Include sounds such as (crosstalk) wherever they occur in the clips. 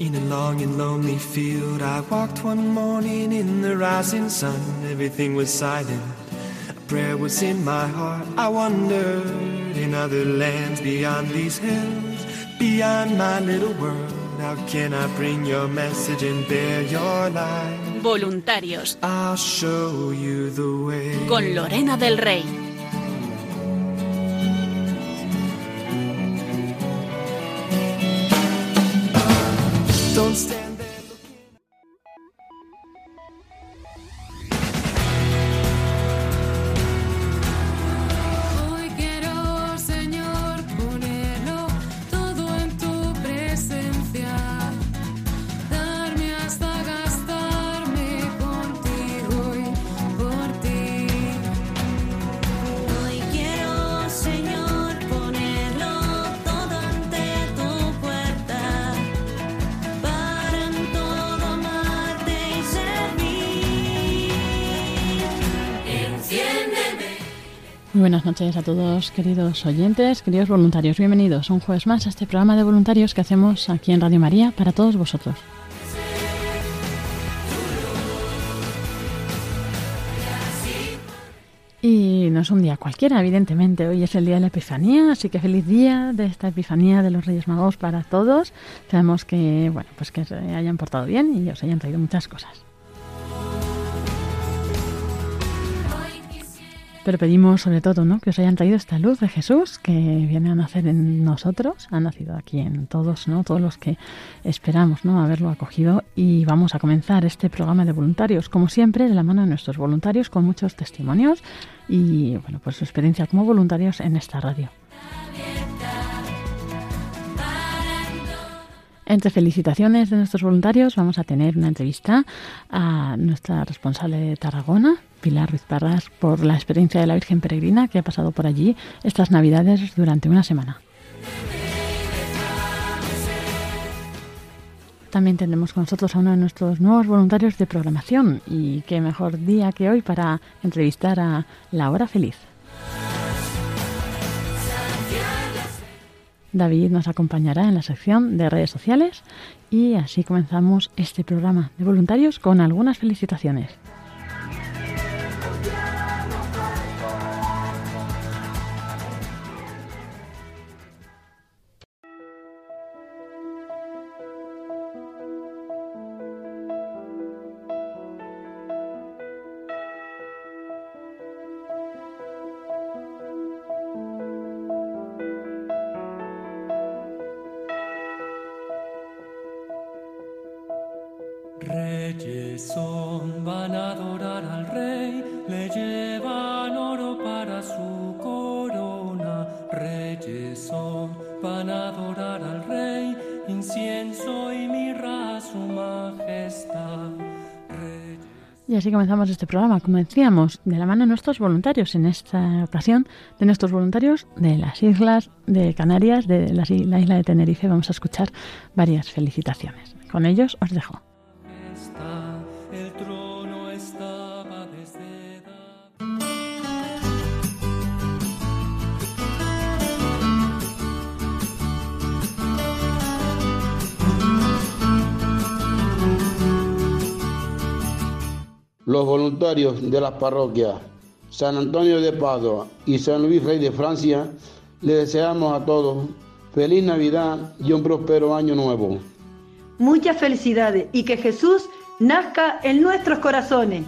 In a long and lonely field, I walked one morning in the rising sun. Everything was silent, a prayer was in my heart. I wondered in other lands beyond these hills, beyond my little world. How can I bring your message and bear your light? Voluntarios. I'll show you the way. Con Lorena del Rey. Noches a todos, queridos oyentes, queridos voluntarios. Bienvenidos un jueves más a este programa de voluntarios que hacemos aquí en Radio María para todos vosotros. Y no es un día cualquiera, evidentemente. Hoy es el día de la Epifanía, así que feliz día de esta Epifanía de los Reyes Magos para todos. Sabemos que, bueno, pues que se hayan portado bien y os hayan traído muchas cosas. Pero pedimos sobre todo ¿no? que os hayan traído esta luz de Jesús que viene a nacer en nosotros, ha nacido aquí en todos, ¿no? todos los que esperamos ¿no? haberlo acogido. Y vamos a comenzar este programa de voluntarios, como siempre, de la mano de nuestros voluntarios, con muchos testimonios y bueno, pues su experiencia como voluntarios en esta radio. Entre felicitaciones de nuestros voluntarios vamos a tener una entrevista a nuestra responsable de Tarragona, Pilar Ruiz Parras, por la experiencia de la Virgen Peregrina que ha pasado por allí estas Navidades durante una semana. También tendremos con nosotros a uno de nuestros nuevos voluntarios de programación y qué mejor día que hoy para entrevistar a La Hora Feliz. David nos acompañará en la sección de redes sociales y así comenzamos este programa de voluntarios con algunas felicitaciones. Comenzamos este programa, como decíamos, de la mano de nuestros voluntarios, en esta ocasión de nuestros voluntarios de las islas de Canarias, de la is- la isla de Tenerife. Vamos a escuchar varias felicitaciones. Con ellos os dejo. Los voluntarios de las parroquias San Antonio de Padua y San Luis Rey de Francia le deseamos a todos feliz Navidad y un próspero año nuevo. Muchas felicidades y que Jesús nazca en nuestros corazones.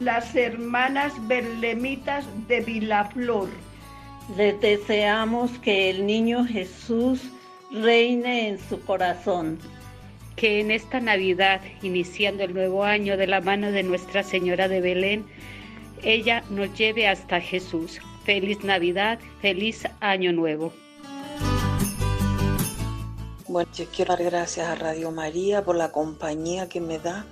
las hermanas berlemitas de Vilaflor. Les deseamos que el niño Jesús reine en su corazón. Que en esta Navidad, iniciando el nuevo año de la mano de Nuestra Señora de Belén, ella nos lleve hasta Jesús. Feliz Navidad, feliz Año Nuevo. Bueno, yo quiero dar gracias a Radio María por la compañía que me da,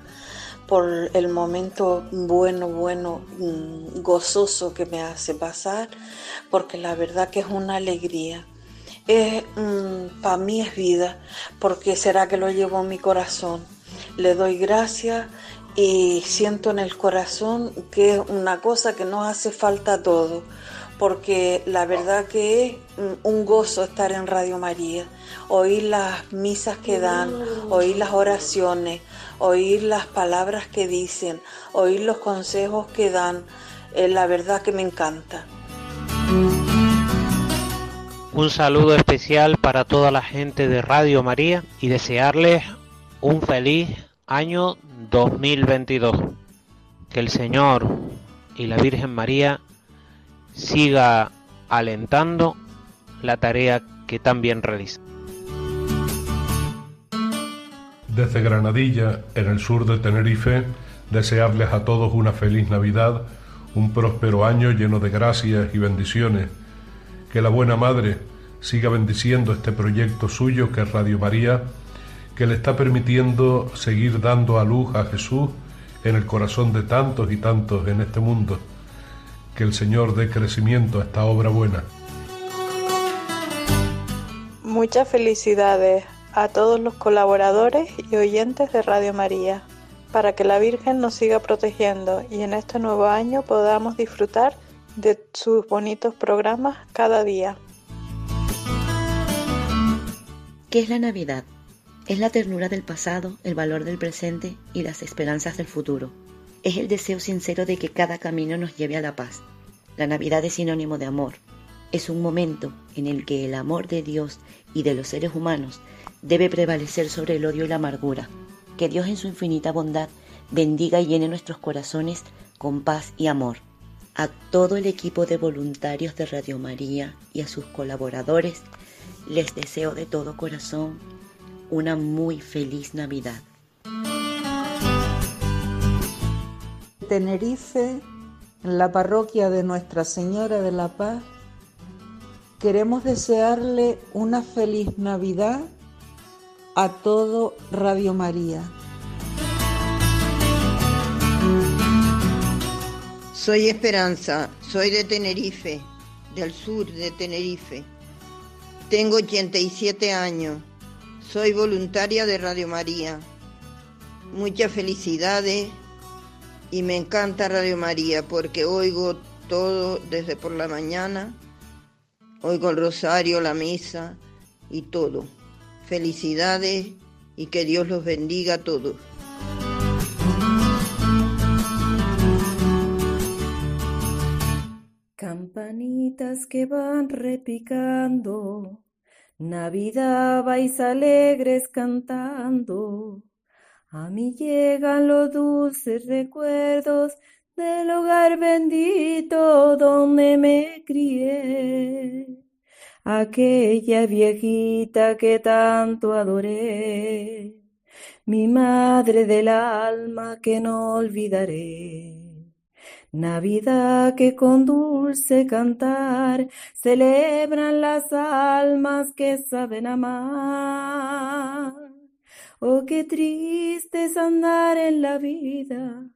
por el momento bueno, bueno, mm, gozoso que me hace pasar, porque la verdad que es una alegría. Es, para mí es vida, porque será que lo llevo en mi corazón. Le doy gracias y siento en el corazón que es una cosa que nos hace falta a porque la verdad que es un gozo estar en Radio María, oír las misas que dan, oír las oraciones, oír las palabras que dicen, oír los consejos que dan, eh, la verdad que me encanta. Un saludo especial para toda la gente de Radio María y desearles un feliz año 2022. Que el Señor y la Virgen María siga alentando la tarea que tan bien realiza. Desde Granadilla, en el sur de Tenerife, desearles a todos una feliz Navidad, un próspero año lleno de gracias y bendiciones. Que la buena Madre siga bendiciendo este proyecto suyo que es Radio María, que le está permitiendo seguir dando a luz a Jesús en el corazón de tantos y tantos en este mundo. Que el Señor dé crecimiento a esta obra buena. Muchas felicidades a todos los colaboradores y oyentes de Radio María, para que la Virgen nos siga protegiendo y en este nuevo año podamos disfrutar de sus bonitos programas cada día. ¿Qué es la Navidad? Es la ternura del pasado, el valor del presente y las esperanzas del futuro. Es el deseo sincero de que cada camino nos lleve a la paz. La Navidad es sinónimo de amor. Es un momento en el que el amor de Dios y de los seres humanos debe prevalecer sobre el odio y la amargura. Que Dios en su infinita bondad bendiga y llene nuestros corazones con paz y amor. A todo el equipo de voluntarios de Radio María y a sus colaboradores les deseo de todo corazón una muy feliz Navidad. Tenerife, en la parroquia de Nuestra Señora de la Paz, queremos desearle una feliz Navidad a todo Radio María. Soy Esperanza, soy de Tenerife, del sur de Tenerife. Tengo 87 años, soy voluntaria de Radio María. Muchas felicidades y me encanta Radio María porque oigo todo desde por la mañana, oigo el rosario, la misa y todo. Felicidades y que Dios los bendiga a todos. Campanitas que van repicando, Navidad vais alegres cantando. A mí llegan los dulces recuerdos del hogar bendito donde me crié. Aquella viejita que tanto adoré, mi madre del alma que no olvidaré. Navidad que con dulce cantar celebran las almas que saben amar. Oh, qué triste es andar en la vida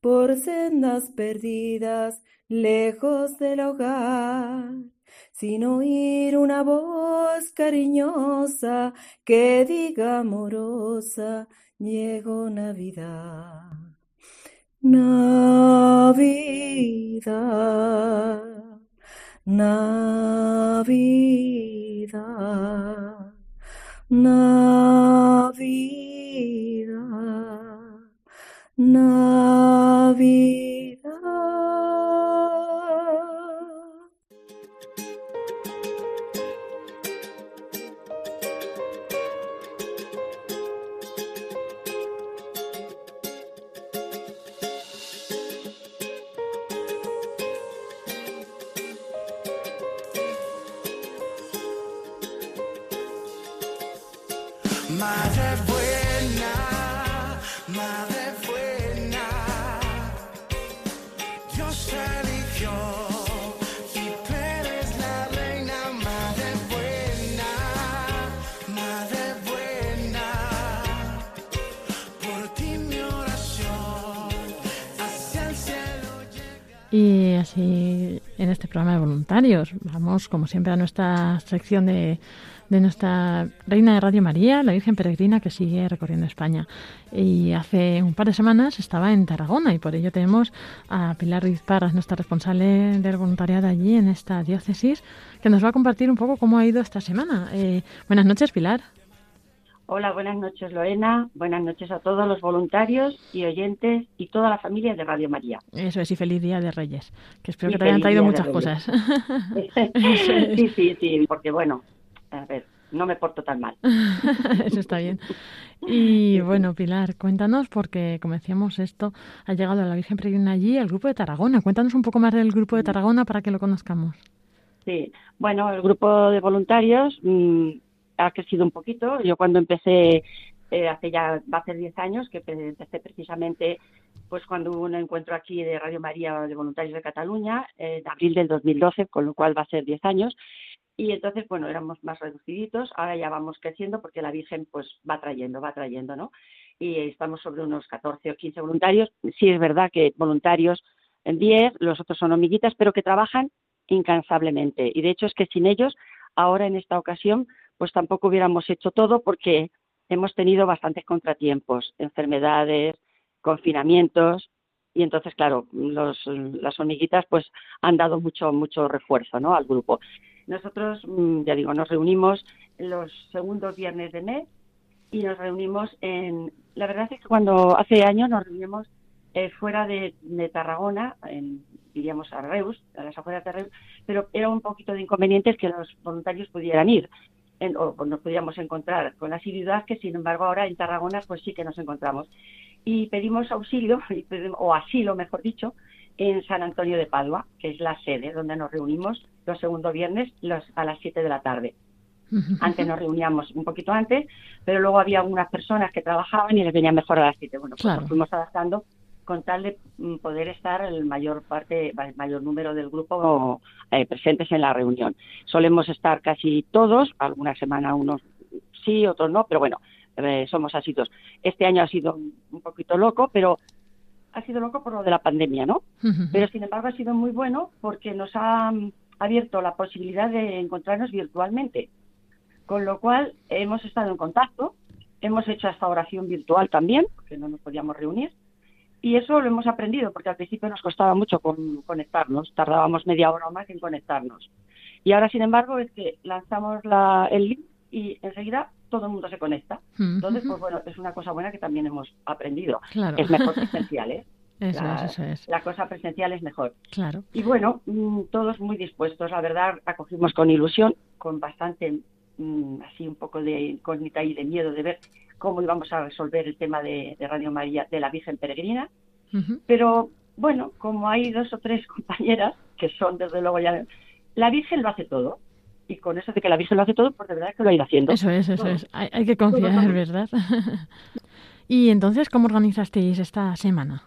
por sendas perdidas, lejos del hogar, sin oír una voz cariñosa que diga amorosa, llegó Navidad. Navidad, Navidad, Navidad, Navidad. Como siempre a nuestra sección de, de nuestra Reina de Radio María, la Virgen Peregrina que sigue recorriendo España. Y hace un par de semanas estaba en Tarragona y por ello tenemos a Pilar Ruiz Parras, nuestra responsable del voluntariado allí en esta diócesis, que nos va a compartir un poco cómo ha ido esta semana. Eh, buenas noches, Pilar. Hola, buenas noches Lorena, buenas noches a todos los voluntarios y oyentes y toda la familia de Radio María. Eso es, y feliz Día de Reyes, que espero Y que te hayan traído muchas cosas. (laughs) Es. sí, sí, sí, porque bueno, a ver, no me porto tan mal. (laughs) Eso está bien. Y bueno, Pilar, cuéntanos, porque como decíamos, esto ha llegado a la Virgen Peregrina allí, al grupo de Tarragona. Cuéntanos un poco más del grupo de Tarragona para que lo conozcamos. Sí, bueno, el grupo de voluntarios mm, ha crecido un poquito. Yo cuando empecé, eh, hace ya, va a ser 10 años, que pe- empecé precisamente pues cuando hubo un encuentro aquí de Radio María de Voluntarios de Cataluña, eh, en abril del 2012, con lo cual va a ser 10 años. Y entonces, bueno, éramos más reduciditos, ahora ya vamos creciendo porque la Virgen pues va trayendo, va trayendo, ¿no? Y estamos sobre unos 14 o 15 voluntarios. Sí es verdad que voluntarios en 10, los otros son hormiguitas, pero que trabajan incansablemente. Y de hecho es que sin ellos, ahora en esta ocasión, pues tampoco hubiéramos hecho todo porque hemos tenido bastantes contratiempos, enfermedades, confinamientos, y entonces, claro, los, las hormiguitas pues han dado mucho, mucho refuerzo ¿no? al grupo. Nosotros, mm, ya digo, nos reunimos los segundos viernes de mes y nos reunimos en... La verdad es que cuando hace años nos reunimos eh, fuera de, de Tarragona, en, iríamos a Reus, a las afueras de Reus, pero era un poquito de inconvenientes que los voluntarios pudieran ir en- o nos pudiéramos encontrar con la asiduidad que sin embargo ahora en Tarragona pues sí que nos encontramos y pedimos auxilio (laughs) o asilo mejor dicho en San Antonio de Padua que es la sede donde nos reunimos los segundos viernes los, a las 7 de la tarde antes nos reuníamos un poquito antes, pero luego había algunas personas que trabajaban y les venía mejor a las 7. Bueno, pues Claro. nos fuimos adaptando con tal de mm, poder estar el mayor parte, el mayor número del grupo eh, presentes en la reunión. Solemos estar casi todos, alguna semana unos sí, otros no, pero bueno, eh, somos asidos. Este año ha sido un poquito loco, pero ha sido loco por lo de la pandemia, ¿no? Pero sin embargo ha sido muy bueno porque nos ha mm, abierto la posibilidad de encontrarnos virtualmente. Con lo cual hemos estado en contacto, hemos hecho esta oración virtual también, porque no nos podíamos reunir, y eso lo hemos aprendido, porque al principio nos costaba mucho con- conectarnos, tardábamos media hora o más en conectarnos. Y ahora, sin embargo, es que lanzamos la- el link y enseguida todo el mundo se conecta. Entonces, pues bueno, es una cosa buena que también hemos aprendido. Claro. Es mejor (laughs) presencial, ¿eh? Eso la, es, eso es. la cosa presencial es mejor. Claro. Y bueno, mm, todos muy dispuestos, la verdad, acogimos con ilusión, con bastante, mm, así un poco de incógnita y de miedo de ver cómo íbamos a resolver el tema de, de Radio María, de la Virgen Peregrina. Pero bueno, como hay dos o tres (laughs) compañeras que son desde luego ya... La Virgen lo hace todo. Y con eso de que la Virgen lo hace todo, pues de verdad que lo ha ido haciendo. Eso es, eso Todo. es. Hay, hay que Todo, confiar, todo. ¿verdad? (laughs) y entonces, ¿cómo organizasteis esta semana?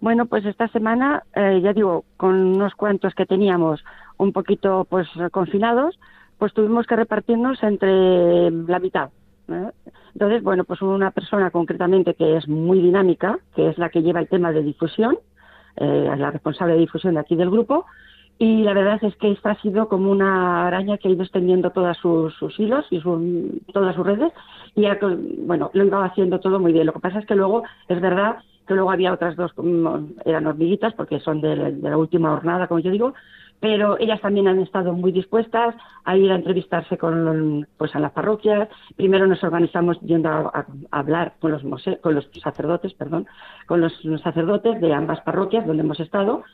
Bueno, pues esta semana, eh, ya digo, con unos cuantos que teníamos un poquito pues confinados, pues tuvimos que repartirnos entre la mitad. ¿Eh? Entonces, bueno, pues una persona concretamente que es muy dinámica, que es la que lleva el tema de difusión, eh, es la responsable de difusión de aquí del grupo, y la verdad es que esta ha sido como una araña que ha ido extendiendo todas sus, sus hilos y su- todas sus redes y ha, bueno, lo iba haciendo todo muy bien. Lo que pasa es que luego, es verdad que luego había otras dos, mm, eran hormiguitas porque son de, de la última jornada, como yo digo, pero ellas también han estado muy dispuestas a ir a entrevistarse con, pues, a las parroquias. Primero nos organizamos yendo a, hablar con los, con los sacerdotes, perdón, con los sacerdotes de ambas parroquias donde hemos estado.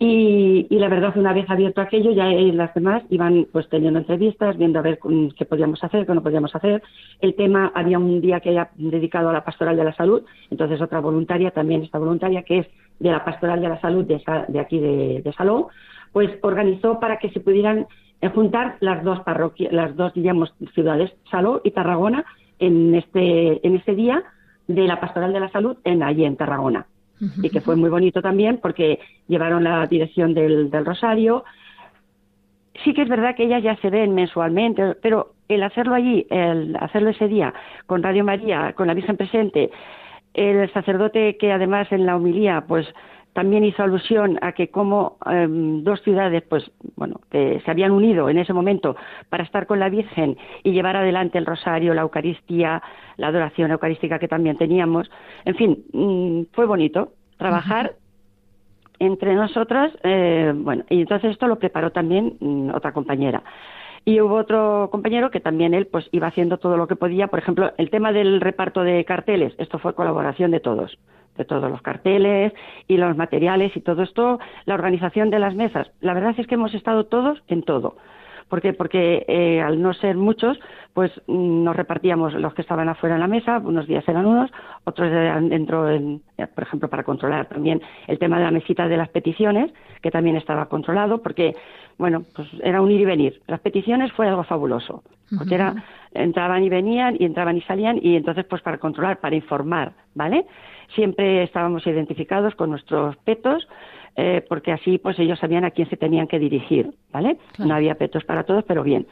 Y, y la verdad, una vez abierto aquello, ya eh, las demás iban pues teniendo entrevistas, viendo a ver qué podíamos hacer, qué no podíamos hacer. El tema, había un día que era dedicado a la pastoral de la salud, entonces otra voluntaria, también esta voluntaria, que es de la pastoral de la salud de, de aquí de, de Salón, pues organizó para que se pudieran eh, juntar las dos parroquias, las dos, digamos, ciudades, Saló y Tarragona, en este, en este día de la pastoral de la salud en allí en Tarragona y que fue muy bonito también porque llevaron la dirección del, del Rosario. Sí que es verdad que ellas ya se ven mensualmente, pero el hacerlo allí, el hacerlo ese día con Radio María, con la Virgen presente, el sacerdote que además en la homilía pues también hizo alusión a que como eh, dos ciudades, pues bueno, que se habían unido en ese momento para estar con la Virgen y llevar adelante el rosario, la Eucaristía, la adoración eucarística que también teníamos. En fin, mm, fue bonito trabajar entre nosotras, eh, bueno, y entonces esto lo preparó también mm, otra compañera. Y hubo otro compañero que también él pues iba haciendo todo lo que podía. Por ejemplo, el tema del reparto de carteles, esto fue colaboración de todos, de todos los carteles y los materiales y todo esto, la organización de las mesas. La verdad es que hemos estado todos en todo. ¿Por qué? Porque eh, al no ser muchos, pues mm, nos repartíamos los que estaban afuera en la mesa, unos días eran unos, otros eran dentro, en- eh, por ejemplo, para controlar también el tema de la mesita de las peticiones, que también estaba controlado, porque, bueno, pues era un ir y venir. Las peticiones fue algo fabuloso, porque era, entraban y venían, y entraban y salían, y entonces, pues para controlar, para informar, ¿vale? Siempre estábamos identificados con nuestros petos, eh, porque así pues ellos sabían a quién se tenían que dirigir, ¿vale? No había petos para todos, pero bien.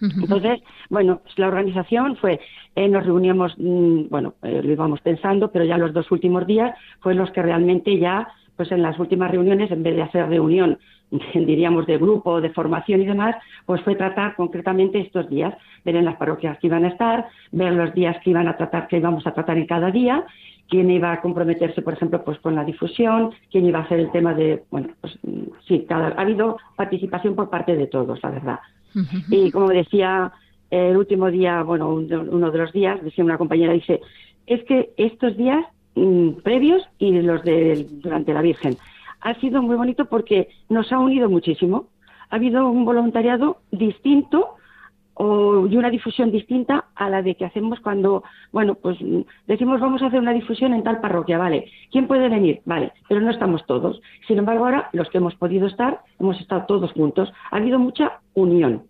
Entonces, bueno, la organización fue, eh, nos reuníamos, mm, bueno, eh, lo íbamos pensando, pero ya los dos últimos días fue los que realmente ya, pues en las últimas reuniones, en vez de hacer reunión, (laughs) diríamos, de grupo, de formación y demás, pues fue tratar concretamente estos días, ver en las parroquias que iban a estar, ver los días que iban a tratar, que íbamos a tratar en cada día, quién iba a comprometerse, por ejemplo, pues con la difusión, quién iba a hacer el tema de, bueno, pues sí, cada, ha habido participación por parte de todos, la verdad. Y como decía el último día, bueno, un- uno de los días, decía una compañera, dice, es que estos días mm, previos y los de durante la Virgen ha sido muy bonito porque nos ha unido muchísimo. Ha habido un voluntariado distinto o, y una difusión distinta a la de que hacemos cuando, bueno, pues mm, decimos vamos a hacer una difusión en tal parroquia, vale. ¿Quién puede venir? Vale, pero no estamos todos. Sin embargo, ahora los que hemos podido estar, hemos estado todos juntos. Ha habido mucha unión.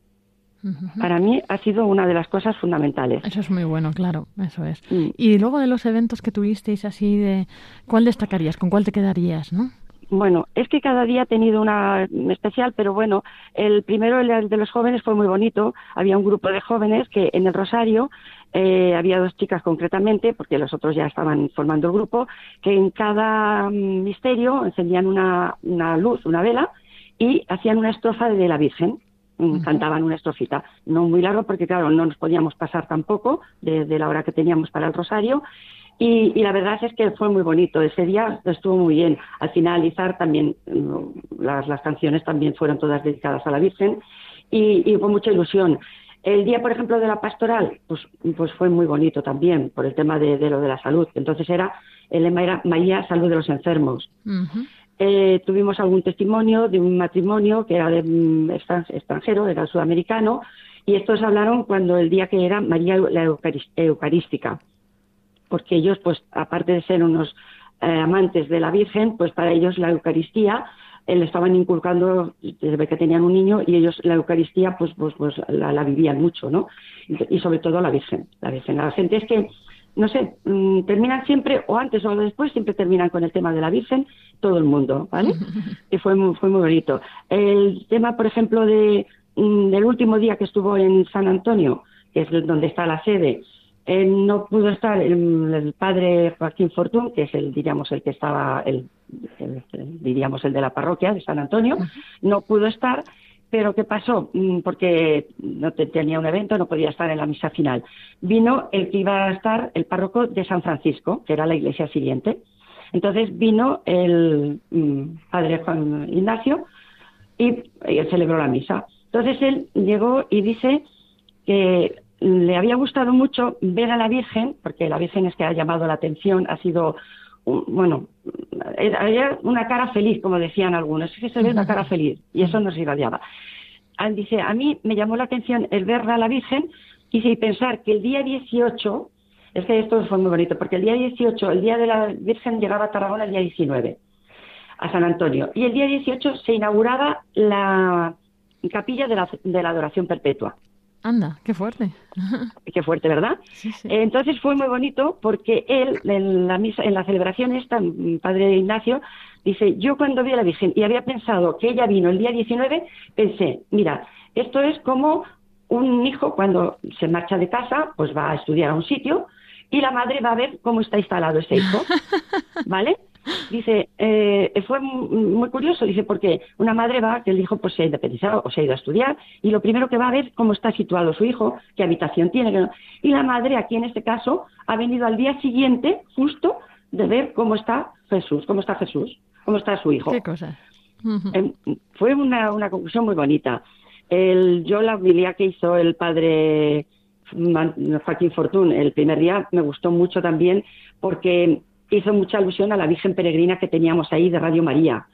Para mí ha sido una de las cosas fundamentales. Eso es muy bueno, claro, eso es. Y luego de los eventos que tuvisteis así de, ¿cuál destacarías? ¿Con cuál te quedarías, no? Bueno, es que cada día ha tenido una especial, pero bueno, el primero, el de los jóvenes, fue muy bonito. Había un grupo de jóvenes que en el Rosario eh, había dos chicas concretamente, porque los otros ya estaban formando el grupo, que en cada mm, misterio encendían una, una luz, una vela, y hacían una estrofa de la Virgen. Mm, Cantaban una estrofita, no muy largo porque claro, no nos podíamos pasar tampoco de, de la hora que teníamos para el rosario y, y la verdad es que fue muy bonito. Ese día estuvo muy bien. Al finalizar también mm, las, las canciones también fueron todas dedicadas a la Virgen y, y con mucha ilusión. El día, por ejemplo, de la pastoral, pues, pues fue muy bonito también por el tema de, de lo de la salud. Entonces era el lema era María, salud de los enfermos. Eh, tuvimos algún testimonio de un matrimonio que era de mm, extran- extranjero, era sudamericano, y estos hablaron cuando el día que era María la Eucarística, porque ellos, pues, aparte de ser unos eh, amantes de la Virgen, pues para ellos la Eucaristía eh, le estaban inculcando desde que tenían un niño y ellos la Eucaristía, pues, pues, pues la, la vivían mucho, ¿no? Y, y sobre todo la Virgen, la Virgen. La gente es que no sé, mm, terminan siempre, o antes o después, siempre terminan con el tema de la Virgen, todo el mundo, ¿vale? (laughs) y fue muy, fue muy bonito. El tema, por ejemplo, de, mm, del último día que estuvo en San Antonio, que es donde está la sede, eh, no pudo estar el, el padre Joaquín Fortún, que es el, diríamos, el que estaba, el, diríamos, el de la parroquia de San Antonio, no pudo estar, pero ¿qué pasó? Mm, Porque no te- tenía un evento, no podía estar en la misa final. Vino el que iba a estar, el párroco de San Francisco, que era la iglesia siguiente. Entonces vino el mm, padre Juan Ignacio y, y él celebró la misa. Entonces él llegó y dice que le había gustado mucho ver a la Virgen, porque la Virgen es que ha llamado la atención, ha sido, un- bueno, era una cara feliz, como decían algunos, es que se ve una cara feliz, y eso nos irradiaba. Ah, Dice, a mí me llamó la atención el ver a la Virgen y pensar que el día 18, es que esto fue muy bonito, porque el día 18, el día de la Virgen llegaba a Tarragona el día 19, a San Antonio, y el día 18 se inauguraba la capilla de la, de la adoración perpetua. Anda, qué fuerte. (laughs) Qué fuerte, ¿verdad? Entonces fue muy bonito porque él, en la misa, en la celebración esta, mi padre Ignacio, dice, yo cuando vi a la Virgen y había pensado que ella vino el día 19, pensé, mira, esto es como un hijo cuando se marcha de casa, pues va a estudiar a un sitio y la madre va a ver cómo está instalado ese hijo, (laughs) ¿vale? Dice, eh, fue mu- muy curioso, dice, porque una madre va, que el hijo pues se ha independizado o se ha ido a estudiar, y lo primero que va a ver cómo está situado su hijo, qué habitación tiene, qué no. y la madre, aquí en este caso, ha venido al día siguiente, justo, de ver cómo está Jesús, cómo está Jesús, cómo está su hijo. Qué cosas. Em, fue una, una conclusión muy bonita. El, yo la homilía que hizo el padre Joaquín Fortún el primer día me gustó mucho también porque hizo mucha alusión a la Virgen Peregrina que teníamos ahí de Radio María.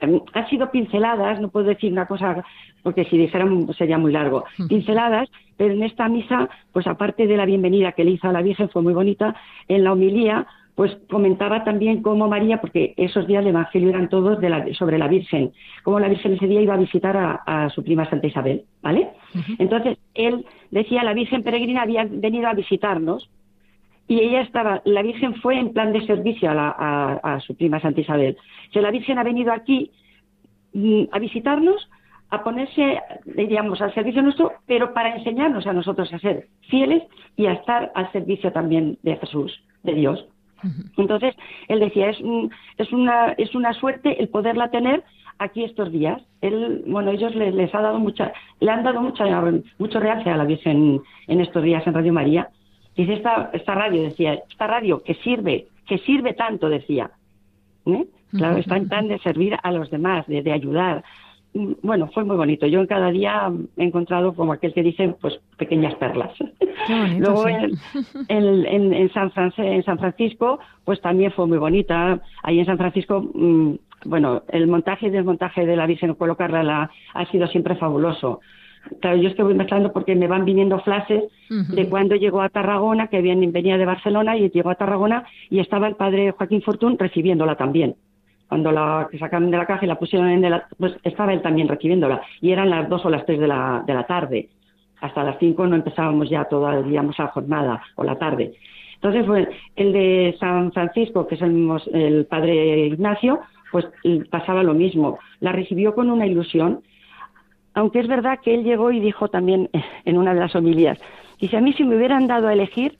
Em, Han sido pinceladas, no puedo decir una cosa porque si dijeran sería muy largo. Pinceladas, pero en esta misa, pues aparte de la bienvenida que le hizo a la Virgen, fue muy bonita, en la homilía pues comentaba también cómo María, porque esos días el Evangelio eran todos de la- sobre la Virgen, cómo la Virgen ese día iba a visitar a, a su prima Santa Isabel, ¿vale? Entonces, él decía, la Virgen peregrina había venido a visitarnos y ella estaba, la Virgen fue en plan de servicio a, la- a- a su prima Santa Isabel. Si la Virgen ha venido aquí a visitarnos, a ponerse, diríamos, al servicio nuestro, pero para enseñarnos a nosotros a ser fieles y a estar al servicio también de Jesús, de Dios. Entonces, él decía, es, un- es, una, es una suerte el poderla tener aquí estos días. Él, bueno, ellos les, les ha dado mucha, le han dado mucha, mucho realce a la Virgen en estos días en Radio María. Dice, esta, esta radio, decía, esta radio que sirve, que sirve tanto, decía. ¿eh? Claro, está en plan de servir a los demás, de, de ayudar. Mm, Bueno, fue muy bonito. Yo en cada día he encontrado, como aquel que dice, pues pequeñas perlas. Qué bonito, Luego sí. en, (laughs) en, en- San en San Francisco, pues también fue muy bonita. Ahí en San Francisco, mm, bueno, el montaje y desmontaje de la Virgen, colocarla la, ha sido siempre fabuloso. Claro, yo es que voy mezclando porque me van viniendo flashes de cuando llegó a Tarragona, que bien- venía de Barcelona y llegó a Tarragona y estaba el padre Joaquín Fortún recibiéndola también. Cuando la que sacaron de la caja y la pusieron en el, pues estaba él también recibiéndola. Y eran las dos o las tres de la, de la tarde. Hasta las cinco no empezábamos ya toda, digamos, la jornada o la tarde. Entonces, pues, el de San Francisco, que es el, el padre Ignacio, pues pasaba lo mismo. La recibió con una ilusión, aunque es verdad que él llegó y dijo también (laughs) en una de las homilías, dice, a mí si me hubieran dado a elegir,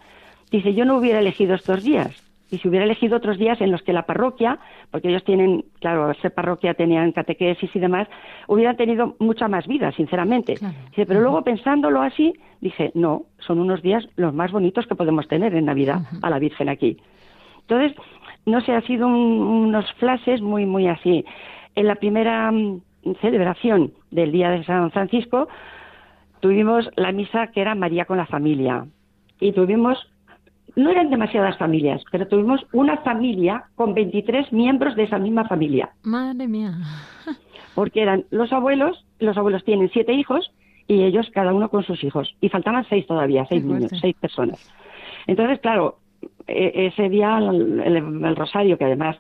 dice, yo no hubiera elegido estos días. Y si hubiera elegido otros días en los que la parroquia, porque ellos tienen, claro, al ser parroquia tenían catequesis y demás, hubieran tenido mucha más vida, sinceramente. Dice, pero luego pensándolo así, dije, no, son unos días los más bonitos que podemos tener en Navidad a la Virgen aquí. Entonces, no sé, ha sido un- unos flashes muy, muy así. En la primera mm, celebración del Día de San Francisco, tuvimos la misa que era María con la familia. Y tuvimos, no eran demasiadas familias, pero tuvimos una familia con 23 miembros de esa misma familia. Madre mía. Porque eran los abuelos, los abuelos tienen siete hijos y ellos cada uno con sus hijos. Y faltaban seis todavía, seis niños, seis personas. Entonces, claro, e- ese día el, el- el Rosario, que además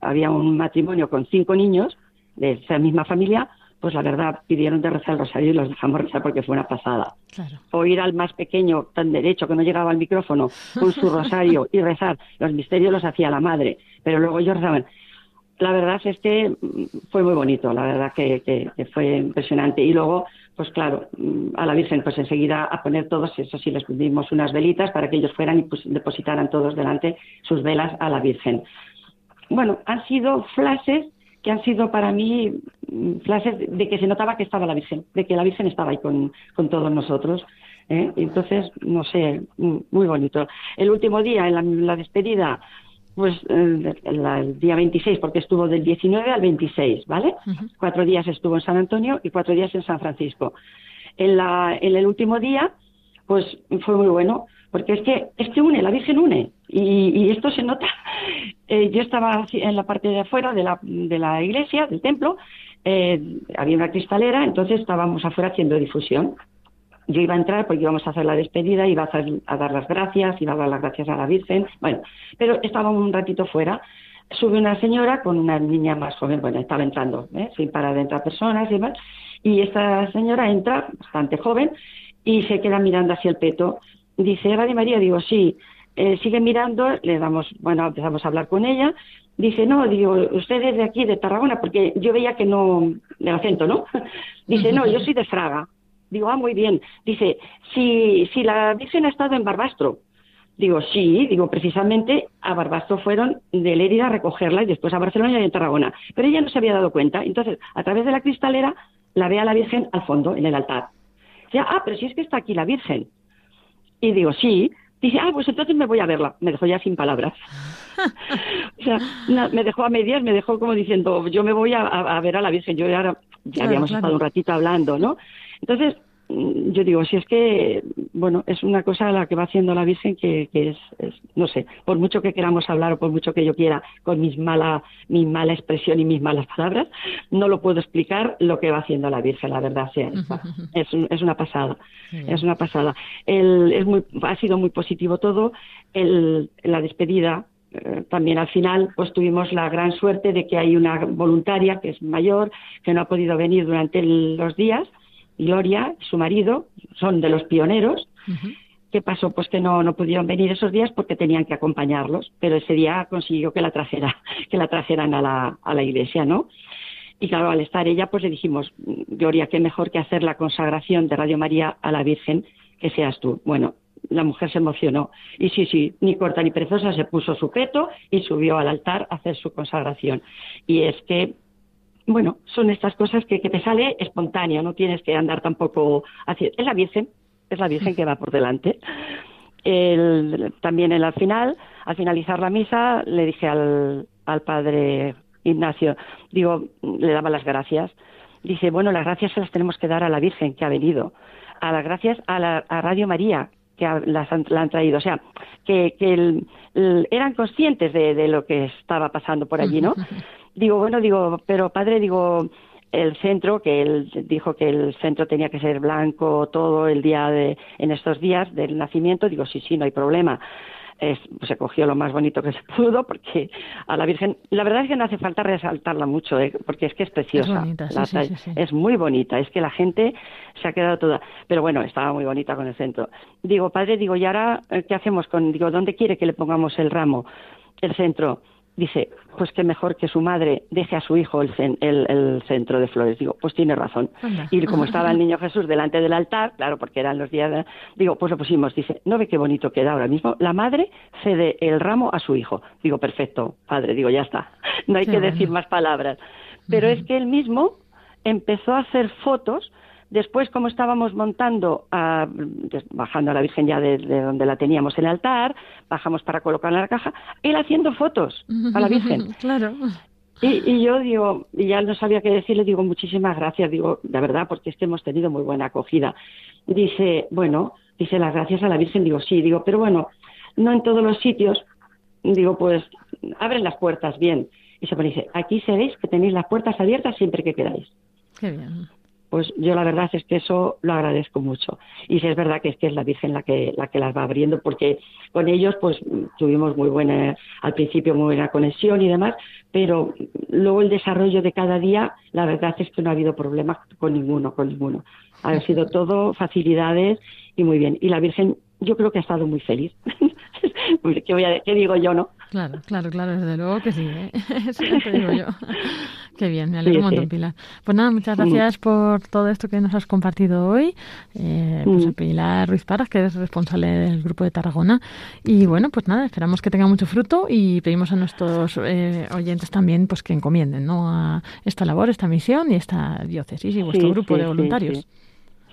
había un matrimonio con cinco niños de esa misma familia, pues la verdad pidieron de rezar el Rosario y los dejamos rezar porque fue una pasada. Claro. Oír al más pequeño, tan derecho, que no llegaba al micrófono, con su rosario y rezar. Los misterios los hacía la madre, pero luego ellos rezaban. La verdad es que mm, fue muy bonito, la verdad que, que- que fue impresionante. Y luego, pues claro, mm, a la Virgen, pues enseguida a poner todos, eso sí, les dimos unas velitas para que ellos fueran y pues, depositaran todos delante sus velas a la Virgen. Bueno, han sido flashes que han sido para mí mm, flashes de que se notaba que estaba la Virgen, de que la Virgen estaba ahí con, con todos nosotros. ¿eh? Entonces, no sé, muy bonito. El último día, en la, la despedida, pues eh, la- el día 26, porque estuvo del 19 al 26, ¿vale? Cuatro días estuvo en San Antonio y cuatro días en San Francisco. En, la, en el último día, pues fue muy bueno, porque es que, es que une, la Virgen une, y, y esto se nota. (laughs) Eh, yo estaba en la parte de afuera de la, de la iglesia, del templo, eh, había una cristalera, entonces estábamos afuera haciendo difusión. Yo iba a entrar porque íbamos a hacer la despedida, iba a, hacer- a dar las gracias, iba a dar las gracias a la Virgen, bueno, pero estaba un ratito fuera. Sube una señora con una niña más joven, bueno, estaba entrando, ¿eh? sin parar de entrar personas y demás, y esta señora entra, bastante joven, y se queda mirando hacia el peto. Dice, Eva María, digo, sí, Eh, sigue mirando, le damos, bueno, empezamos a hablar con ella. Dice, no, digo, usted es de aquí, de Tarragona, porque yo veía que no, del acento, ¿no? (laughs) Dice, no, yo soy de Fraga. Digo, ah, muy bien. Dice, si, si la Virgen ha estado en Barbastro. Digo, sí, digo, precisamente a Barbastro fueron de Lérida a recogerla y después a Barcelona y en Tarragona. Pero ella no se había dado cuenta. Entonces, a través de la cristalera, la ve a la Virgen al fondo, en el altar. Dice, ah, pero si es que está aquí la Virgen. Y digo, sí. Dice, ah, pues entonces me voy a verla. Me dejó ya sin palabras. (laughs) o sea, me dejó a medias, me dejó como diciendo, yo me voy a, a- a ver a la Virgen. Yo ya, ya Claro, habíamos claro. estado un ratito hablando, ¿no? Entonces, yo digo, si es que, bueno, es una cosa la que va haciendo la Virgen que, que es, es, no sé, por mucho que queramos hablar o por mucho que yo quiera con mis mala, mi mala expresión y mis malas palabras, no lo puedo explicar lo que va haciendo la Virgen, la verdad sea. Es, es una pasada, es una pasada. El, es muy, ha sido muy positivo todo. El, la despedida, eh, también al final, pues tuvimos la gran suerte de que hay una voluntaria que es mayor, que no ha podido venir durante los días, Gloria, su marido, son de los pioneros. ¿Qué pasó? Pues que no, no pudieron venir esos días porque tenían que acompañarlos, pero ese día consiguió que la trajera, (laughs) que la trajeran a la, a la iglesia, ¿no? Y claro, al estar ella, pues le dijimos, Gloria, qué mejor que hacer la consagración de Radio María a la Virgen que seas tú. Bueno, la mujer se emocionó. Y sí, sí, ni corta ni perezosa, se puso su peto y subió al altar a hacer su consagración. Y es que, bueno, son estas cosas que, que te sale espontáneo, no tienes que andar tampoco haciendo. Es la Virgen, es la Virgen que va por delante. El- también al final, al finalizar la misa, le dije al, al padre Ignacio, digo, le daba las gracias. Dice, bueno, las gracias se las tenemos que dar a la Virgen que ha venido, a las gracias a, la, a Radio María que las han, la han traído. O sea, que, que el- eran conscientes de, de lo que estaba pasando por allí, ¿no? (laughs) Digo, bueno, digo, pero padre, digo, el centro, que él dijo que el centro tenía que ser blanco todo el día de, en estos días del nacimiento, digo, sí, sí, no hay problema. Es- pues se cogió lo más bonito que se pudo porque a la Virgen, la verdad es que no hace falta resaltarla mucho, ¿eh? porque es que es preciosa. bonita, sí, La sí, sí. Es muy bonita, es que la gente se ha quedado toda, pero bueno, estaba muy bonita con el centro. Digo, padre, digo, ¿y ahora eh, qué hacemos con, digo, ¿dónde quiere que le pongamos el ramo? El centro. Dice, pues que mejor que su madre deje a su hijo el, cen- el, el centro de flores. Digo, pues tiene razón. Anda. Y como estaba el (laughs) niño Jesús delante del altar, claro, porque eran los días, de- digo, pues lo pusimos. Dice, ¿no ve qué bonito queda ahora mismo? La madre cede el ramo a su hijo. Digo, perfecto, padre, digo, ya está. (laughs) No hay Qué que bueno. decir más palabras. Pero es que él mismo empezó a hacer fotos. Después, como estábamos montando, ah, des- bajando a la Virgen ya de, de donde la teníamos en el altar, bajamos para colocarla en la caja, él haciendo fotos a la Virgen. (laughs) claro. Y, y yo digo, y ya no sabía qué decirle, digo, muchísimas gracias, digo, de verdad, porque es que hemos tenido muy buena acogida. Dice, bueno, dice las gracias a la Virgen, digo, sí, digo, pero bueno, no en todos los sitios, digo, pues abren las puertas bien. Y se pone, dice, aquí sabéis que tenéis las puertas abiertas siempre que queráis. Qué bien. Pues yo la verdad es que eso lo agradezco mucho. Y sí es verdad que es que es la Virgen la que, la que las va abriendo, porque con ellos pues tuvimos muy buena, al principio muy buena conexión y demás, pero luego el desarrollo de cada día, la verdad es que no ha habido problemas con ninguno, con ninguno. Ha sido (laughs) todo facilidades y muy bien. Y la Virgen yo creo que ha estado muy feliz. (laughs) ¿Qué, voy a- qué digo yo, no? Claro, claro, claro, desde luego que sí, ¿eh? (laughs) Eso te digo yo. Qué bien, me alegro Sí, un montón, sí. Pilar. Pues nada, muchas gracias por todo esto que nos has compartido hoy. Eh, pues Mm. a Pilar Ruiz Paras, que es responsable del grupo de Tarragona. Y bueno, pues nada, esperamos que tenga mucho fruto y pedimos a nuestros eh, oyentes también pues que encomienden ¿no? a esta labor, esta misión y esta diócesis y vuestro grupo de voluntarios.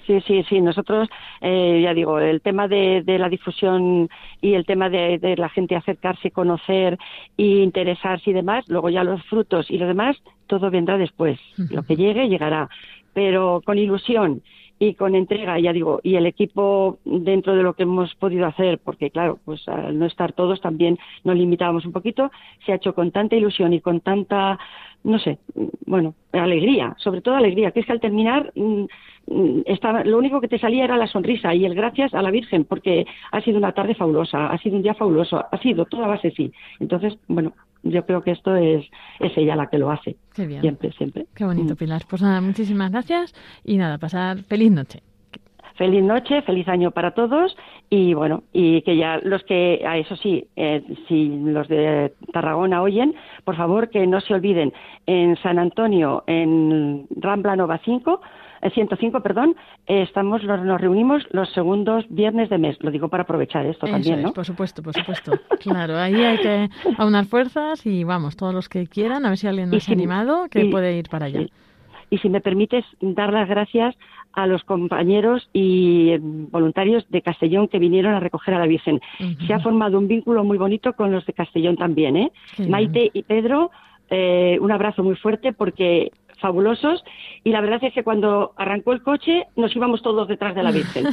Sí. Sí, sí. Nosotros, eh, ya digo, el tema de, de la difusión y el tema de, de la gente acercarse, conocer y interesarse y demás, luego ya los frutos y lo demás, todo vendrá después. Lo que llegue, llegará. Pero con ilusión y con entrega, ya digo, y el equipo dentro de lo que hemos podido hacer, porque claro, pues al no estar todos también nos limitábamos un poquito, se ha hecho con tanta ilusión y con tanta, no sé, bueno, alegría, sobre todo alegría, que es que al terminar mm, estaba, lo único que te salía era la sonrisa y el gracias a la Virgen, porque ha sido una tarde fabulosa, ha sido un día fabuloso, ha sido toda base sí. Entonces, bueno, yo creo que esto es, es ella la que lo hace. Qué bien. Siempre, siempre. Qué bonito, Mm. Pilar. Pues nada, muchísimas gracias y nada, pasar feliz noche. Feliz noche, feliz año para todos y bueno, y que ya los que, a eso sí, eh, si los de Tarragona oyen, por favor que no se olviden, en San Antonio, en Rambla Nova 5, eh, 105, perdón, eh, estamos nos, nos reunimos los segundos viernes de mes. Lo digo para aprovechar esto Eso también, es, ¿no? por supuesto, por supuesto. Claro, ahí hay que aunar fuerzas y vamos, todos los que quieran, a ver si alguien nos ha si- animado, que y- puede ir para allá. Y si me permites dar las gracias a los compañeros y eh, voluntarios de Castellón que vinieron a recoger a la Virgen. Se ha formado un vínculo muy bonito con los de Castellón también, ¿eh? Qué bien. Maite y Pedro, eh, un abrazo muy fuerte porque fabulosos y la verdad es que cuando arrancó el coche nos íbamos todos detrás de la Virgen. (laughs)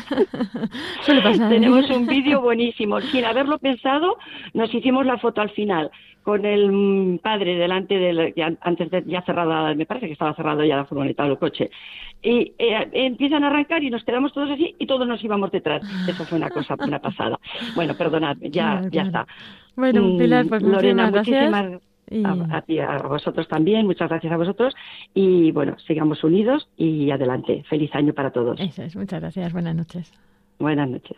(laughs) Tenemos un vídeo buenísimo. Sin haberlo pensado, nos hicimos la foto al final con el mm, padre delante del ya, antes de ya cerrada, me parece que estaba cerrado ya la furgoneta o el coche. Y eh, empiezan a arrancar y nos quedamos todos así y todos nos íbamos detrás. Eso fue una cosa, una pasada. Bueno, perdonadme, ya, (laughs) Claro, ya claro. está. Bueno, Mm, Pilar, pues Lorena, muchísimas gracias. muchísimas Y- a, a vosotros también, muchas gracias a vosotros y bueno, sigamos unidos y adelante. Feliz año para todos. Eso es, muchas gracias, buenas noches. Buenas noches.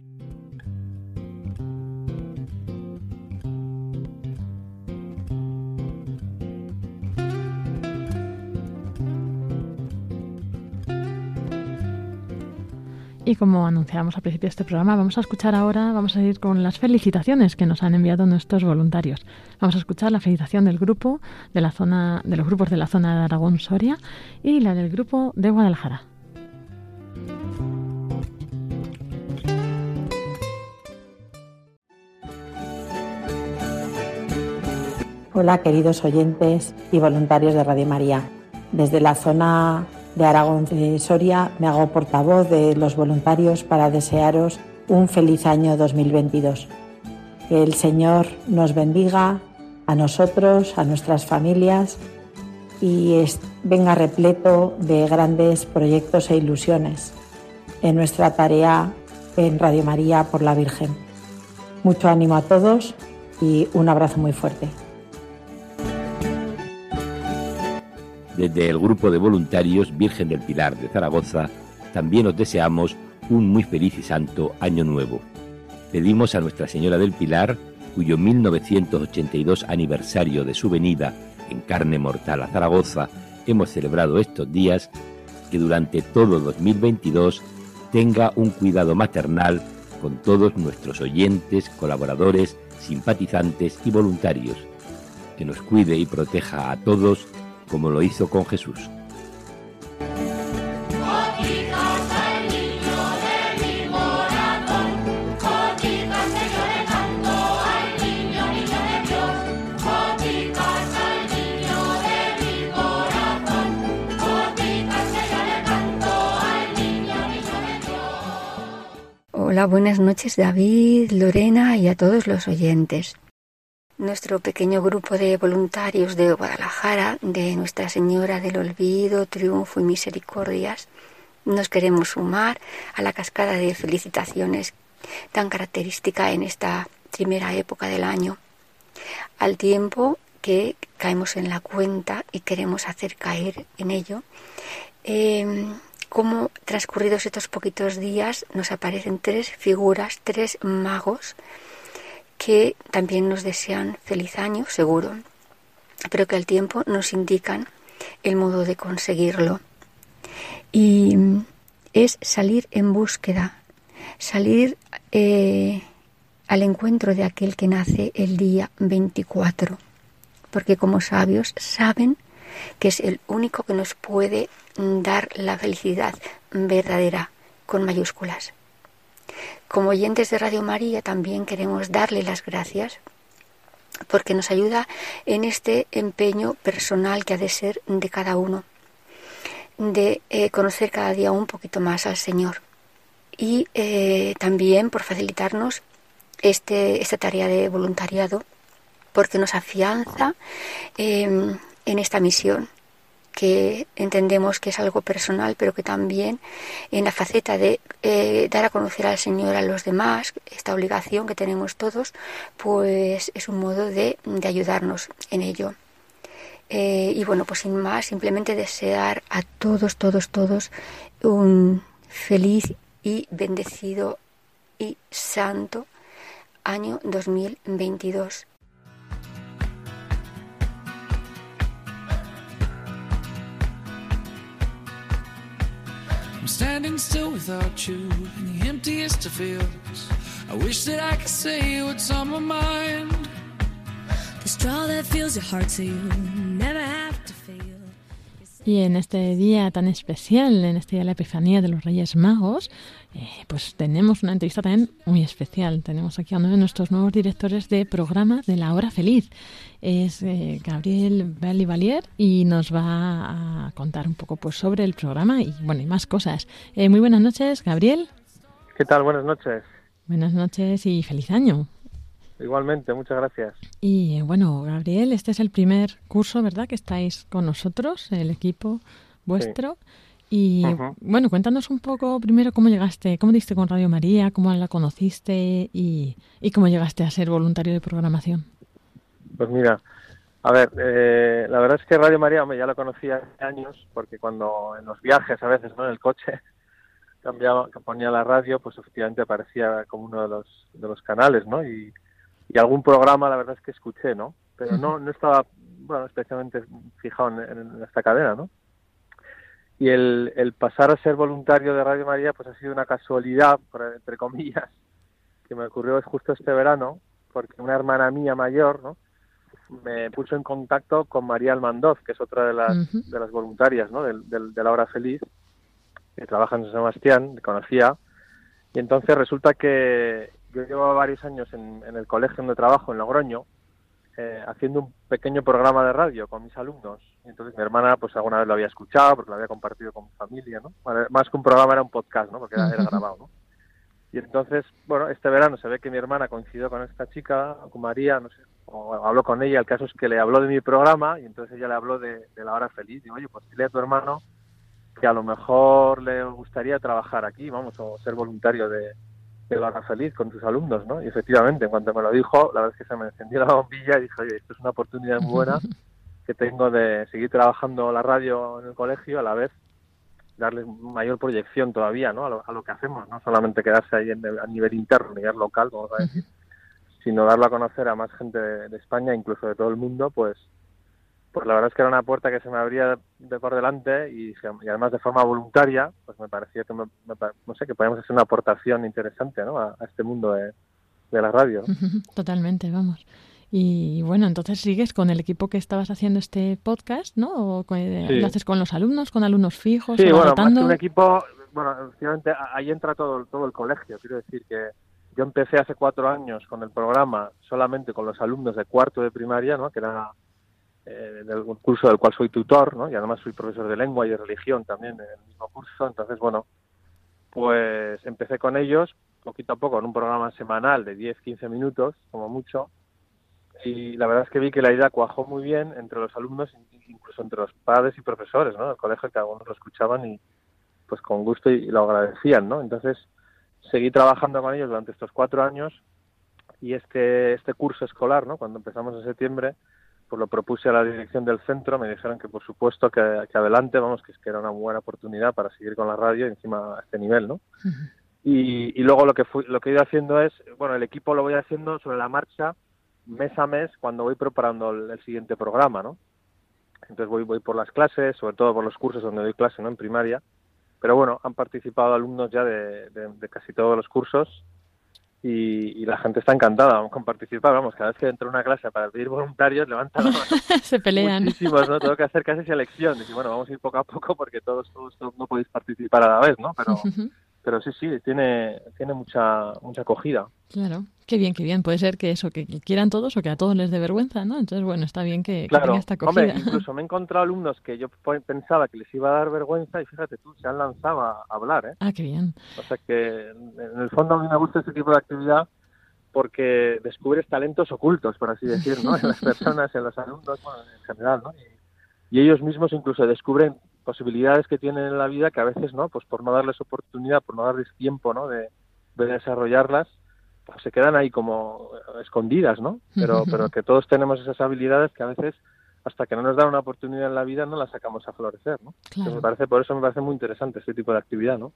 Y como anunciábamos al principio de este programa, vamos a escuchar ahora, vamos a ir con las felicitaciones que nos han enviado nuestros voluntarios. Vamos a escuchar la felicitación del grupo de la zona, de los grupos de la zona de Aragón Soria y la del grupo de Guadalajara. Hola queridos oyentes y voluntarios de Radio María. Desde la zona de Aragón de Soria me hago portavoz de los voluntarios para desearos un feliz año 2022. Que el Señor nos bendiga a nosotros, a nuestras familias y venga repleto de grandes proyectos e ilusiones en nuestra tarea en Radio María por la Virgen. Mucho ánimo a todos y un abrazo muy fuerte. Desde el grupo de voluntarios Virgen del Pilar de Zaragoza, también os deseamos un muy feliz y santo año nuevo. Pedimos a Nuestra Señora del Pilar, cuyo 1982 aniversario de su venida en carne mortal a Zaragoza hemos celebrado estos días, que durante todo 2022 tenga un cuidado maternal con todos nuestros oyentes, colaboradores, simpatizantes y voluntarios, que nos cuide y proteja a todos como lo hizo con Jesús. Hola, buenas noches David, Lorena y a todos los oyentes. Nuestro pequeño grupo de voluntarios de Guadalajara, de Nuestra Señora del Olvido, Triunfo y Misericordias, nos queremos sumar a la cascada de felicitaciones tan característica en esta primera época del año, al tiempo que caemos en la cuenta y queremos hacer caer en ello, eh, cómo transcurridos estos poquitos días nos aparecen tres figuras, tres magos, que también nos desean feliz año, seguro, pero que al tiempo nos indican el modo de conseguirlo. Y es salir en búsqueda, salir eh, al encuentro de aquel que nace el día 24, porque como sabios saben que es el único que nos puede dar la felicidad verdadera con mayúsculas. Como oyentes de Radio María también queremos darle las gracias porque nos ayuda en este empeño personal que ha de ser de cada uno, de eh, conocer cada día un poquito más al Señor y eh, también por facilitarnos este, esta tarea de voluntariado porque nos afianza eh, en esta misión que entendemos que es algo personal, pero que también en la faceta de eh, dar a conocer al Señor a los demás, esta obligación que tenemos todos, pues es un modo de, de ayudarnos en ello. Eh, y bueno, pues sin más, simplemente desear a todos, todos, todos un feliz y bendecido y santo año 2022. I'm standing still without you in the emptiest of fields. I wish that I could say what's on my mind. The straw that fills your heart so you never have to feel. Y en este día tan especial, en este día de la Epifanía de los Reyes Magos, eh, pues tenemos una entrevista también muy especial. Tenemos aquí a uno de nuestros nuevos directores de programa de La Hora Feliz. Es eh, Gabriel Valier y nos va a contar un poco pues sobre el programa y bueno y más cosas. Eh, muy buenas noches, Gabriel. ¿Qué tal? Buenas noches. Buenas noches y feliz año. Igualmente, muchas gracias. Y eh, bueno, Gabriel, este es el primer curso, ¿verdad? Que estáis con nosotros, el equipo vuestro. Y bueno, cuéntanos un poco primero cómo llegaste, cómo diste con Radio María, cómo la conociste y, y cómo llegaste a ser voluntario de programación. Pues mira, a ver, eh, la verdad es que Radio María, hombre, ya lo conocía hace años, porque cuando en los viajes a veces, ¿no? En el coche, (laughs) cambiaba, ponía la radio, pues efectivamente aparecía como uno de los, de los canales, ¿no? Y, y algún programa, la verdad es que escuché, ¿no? Pero no, no estaba, bueno, especialmente fijado en, en esta cadena, ¿no? Y el, el pasar a ser voluntario de Radio María, pues ha sido una casualidad, entre comillas, que me ocurrió justo este verano, porque una hermana mía mayor, ¿no? me puso en contacto con María Almandoz, que es otra de las, de las voluntarias ¿no? del- de la hora feliz, que trabaja en San Sebastián, conocía, y entonces resulta que yo llevaba varios años en, en el colegio donde trabajo, en Logroño, eh, haciendo un pequeño programa de radio con mis alumnos. Entonces mi hermana pues alguna vez lo había escuchado, porque lo había compartido con mi familia, ¿no? Más que un programa era un podcast, ¿no? Porque era, grabado, ¿no? Y entonces, bueno, este verano se ve que mi hermana coincidió con esta chica, con María, no sé, o habló con ella, el caso es que le habló de mi programa y entonces ella le habló de, de la hora feliz. Digo, oye, pues dile a tu hermano que a lo mejor le gustaría trabajar aquí, vamos, o ser voluntario de, de la hora feliz con tus alumnos, ¿no? Y efectivamente, en cuanto me lo dijo, la verdad es que se me encendió la bombilla y dije, oye, esto es una oportunidad muy buena que tengo de seguir trabajando la radio en el colegio a la vez darles mayor proyección todavía ¿no? a, lo, a lo que hacemos, no solamente quedarse ahí en el- a nivel interno, a nivel local, vamos a decir, sino darlo a conocer a más gente de, de España, incluso de todo el mundo, pues pues la verdad es que era una puerta que se me abría de por delante y, y además de forma voluntaria, pues me parecía que, me- no sé, que podíamos hacer una aportación interesante ¿no? a, a este mundo de, de la radio. (laughs) Totalmente, vamos. Y bueno, entonces sigues con el equipo que estabas haciendo este podcast, ¿no? ¿O con- eh, Sí. lo haces con los alumnos, con alumnos fijos? Sí, bueno, más que un equipo, bueno, efectivamente a- ahí entra todo, todo el colegio. Quiero decir que yo empecé hace cuatro años con el programa solamente con los alumnos de cuarto de primaria, ¿no? Que era eh, del curso del cual soy tutor, ¿no? Y además soy profesor de lengua y de religión también en el mismo curso. Entonces, bueno, pues empecé con ellos poquito a poco en un programa semanal de 10-15 minutos, como mucho. Y la verdad es que vi que la idea cuajó muy bien entre los alumnos, incluso entre los padres y profesores, ¿no? Del colegio que algunos lo escuchaban y pues con gusto y lo agradecían, ¿no? Entonces seguí trabajando con ellos durante estos cuatro años y este este curso escolar, ¿no? Cuando empezamos en septiembre, pues lo propuse a la dirección del centro, me dijeron que por supuesto que, que adelante, vamos, que es que era una buena oportunidad para seguir con la radio encima a este nivel, ¿no? Y, y luego lo que fui, lo que he ido haciendo es, bueno, el equipo lo voy haciendo sobre la marcha, mes a mes, cuando voy preparando el, el siguiente programa, ¿no? Entonces voy, voy por las clases, sobre todo por los cursos donde doy clase, ¿no? En primaria. Pero bueno, han participado alumnos ya de, de- de casi todos los cursos y, y la gente está encantada con participar. Vamos, cada vez que entro a una clase para pedir voluntarios, levantan la mano (laughs) Se pelean. muchísimos, ¿no? Tengo que hacer casi selección. Y bueno, vamos a ir poco a poco porque todos, todos, todos no podéis participar a la vez, ¿no? Pero, pero sí, sí, tiene, tiene mucha, mucha acogida. Claro, qué bien, qué bien. Puede ser que eso, que, quieran todos o que a todos les dé vergüenza, ¿no? Entonces, bueno, está bien que, que Claro, tenga esta acogida. hombre, incluso me he encontrado alumnos que yo pensaba que les iba a dar vergüenza y fíjate tú, se han lanzado a hablar, ¿eh? Ah, qué bien. O sea que en el fondo a mí me gusta este tipo de actividad porque descubres talentos ocultos, por así decir, ¿no? En las (laughs) personas, en los alumnos, bueno, en general, ¿no? Y, y ellos mismos incluso descubren posibilidades que tienen en la vida que a veces, ¿no? Pues por no darles oportunidad, por no darles tiempo, ¿no? De, de desarrollarlas, pues se quedan ahí como escondidas, ¿no? Pero, pero que todos tenemos esas habilidades que a veces hasta que no nos dan una oportunidad en la vida no la sacamos a florecer, ¿no? Claro. Me parece, por eso me parece muy interesante este tipo de actividad, ¿no?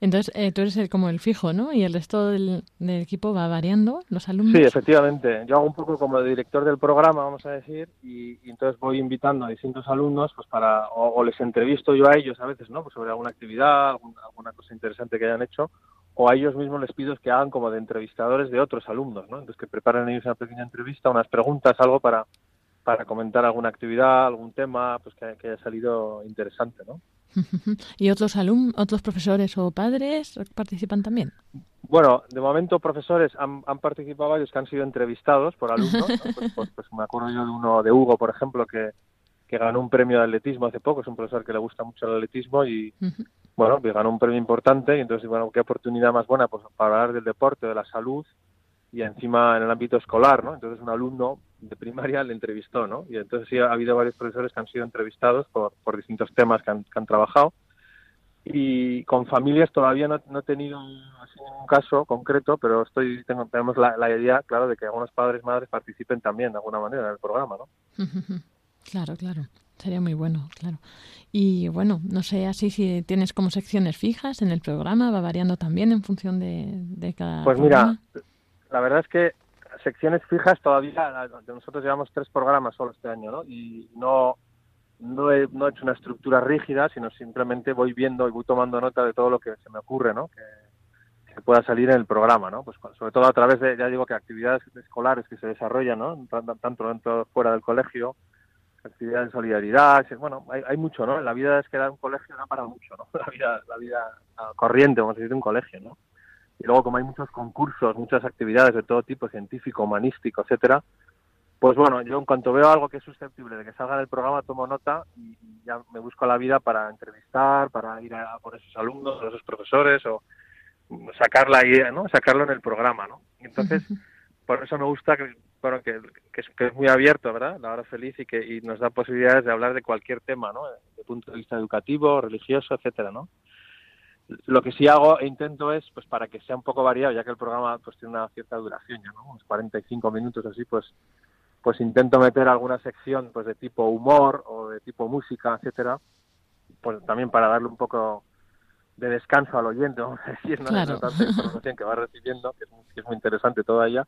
Entonces, eh, tú eres el, como el fijo, ¿no? Y el resto del, del equipo va variando, los alumnos. Sí, efectivamente. Yo hago un poco como de director del programa, vamos a decir, y, y entonces voy invitando a distintos alumnos, pues para, o, o les entrevisto yo a ellos a veces, ¿no? Pues sobre alguna actividad, alguna, alguna cosa interesante que hayan hecho, o a ellos mismos les pido que hagan como de entrevistadores de otros alumnos, ¿no? Entonces que preparen ellos una pequeña entrevista, unas preguntas, algo para, para comentar alguna actividad, algún tema, pues que, que haya salido interesante, ¿no? (laughs) ¿Y otros alumnos, otros profesores o padres participan también? Bueno, de momento profesores han, han participado varios que han sido entrevistados por alumnos. ¿no? (laughs) Pues, pues- pues me acuerdo yo de uno de Hugo, por ejemplo, que, que ganó un premio de atletismo hace poco. Es un profesor que le gusta mucho el atletismo y, bueno, ganó un premio importante. Y entonces, bueno, qué oportunidad más buena pues, para hablar del deporte, de la salud y encima en el ámbito escolar, ¿no? Entonces un alumno de primaria le entrevistó, ¿no? Y entonces sí ha habido varios profesores que han sido entrevistados por, por distintos temas que han, que han trabajado. Y con familias todavía no, no he tenido así ningún caso concreto, pero estoy tengo, tenemos la, la idea, claro, de que algunos padres madres participen también de alguna manera en el programa, ¿no? (laughs) Claro, claro. Sería muy bueno, claro. Y bueno, no sé así si tienes como secciones fijas en el programa, va variando también en función de, de cada Pues programa. mira, la verdad es que secciones fijas todavía, nosotros llevamos tres programas solo este año, ¿no? Y no, no, he, no he hecho una estructura rígida, sino simplemente voy viendo y voy tomando nota de todo lo que se me ocurre, ¿no? Que, pueda salir en el programa, ¿no? Pues sobre todo a través de, ya digo que actividades escolares que se desarrollan, ¿no? Tanto, dentro fuera del colegio, actividades de solidaridad, bueno, hay, hay mucho, ¿no? La vida es que dar un colegio da para mucho, ¿no? (laughs) La vida, la vida corriente, vamos a decir, de un colegio, ¿no? Y luego, como hay muchos concursos, muchas actividades de todo tipo, científico, humanístico, etcétera, pues bueno, yo en cuanto veo algo que es susceptible de que salga del programa, tomo nota y ya me busco la vida para entrevistar, para ir a, por esos alumnos, a esos profesores o sacar la idea, ¿no? Sacarlo en el programa, ¿no? Entonces, por eso me gusta que, bueno, que, que, es, que es muy abierto, ¿verdad? La hora feliz y que y nos da posibilidades de hablar de cualquier tema, ¿no? El punto de vista educativo, religioso, etcétera, ¿no? Lo que sí hago e intento es, pues para que sea un poco variado, ya que el programa pues tiene una cierta duración ya, ¿no? Unos 45 minutos así, pues pues intento meter alguna sección pues de tipo humor o de tipo música, etcétera, pues también para darle un poco de descanso al oyente, vamos a decir, ¿no? (laughs) Claro. De tanta información que va recibiendo, que es, muy- que es muy interesante todavía,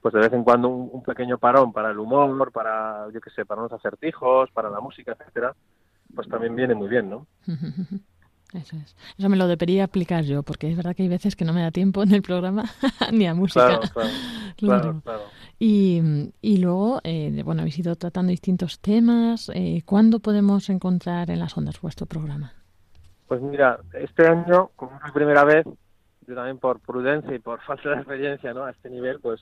pues de vez en cuando un, un pequeño parón para el humor, para, yo qué sé, para unos acertijos, para la música, etcétera, pues también viene muy bien, ¿no? (laughs) Eso es. Eso me lo debería aplicar yo, porque es verdad que hay veces que no me da tiempo en el programa (laughs) ni a música. Claro, claro, (laughs) claro, claro. Y, y luego, eh, bueno, habéis ido tratando distintos temas. Eh, ¿Cuándo podemos encontrar en las ondas vuestro programa? Pues mira, este año, como es la primera vez, yo también por prudencia y por (laughs) falta de experiencia ¿no? a este nivel, pues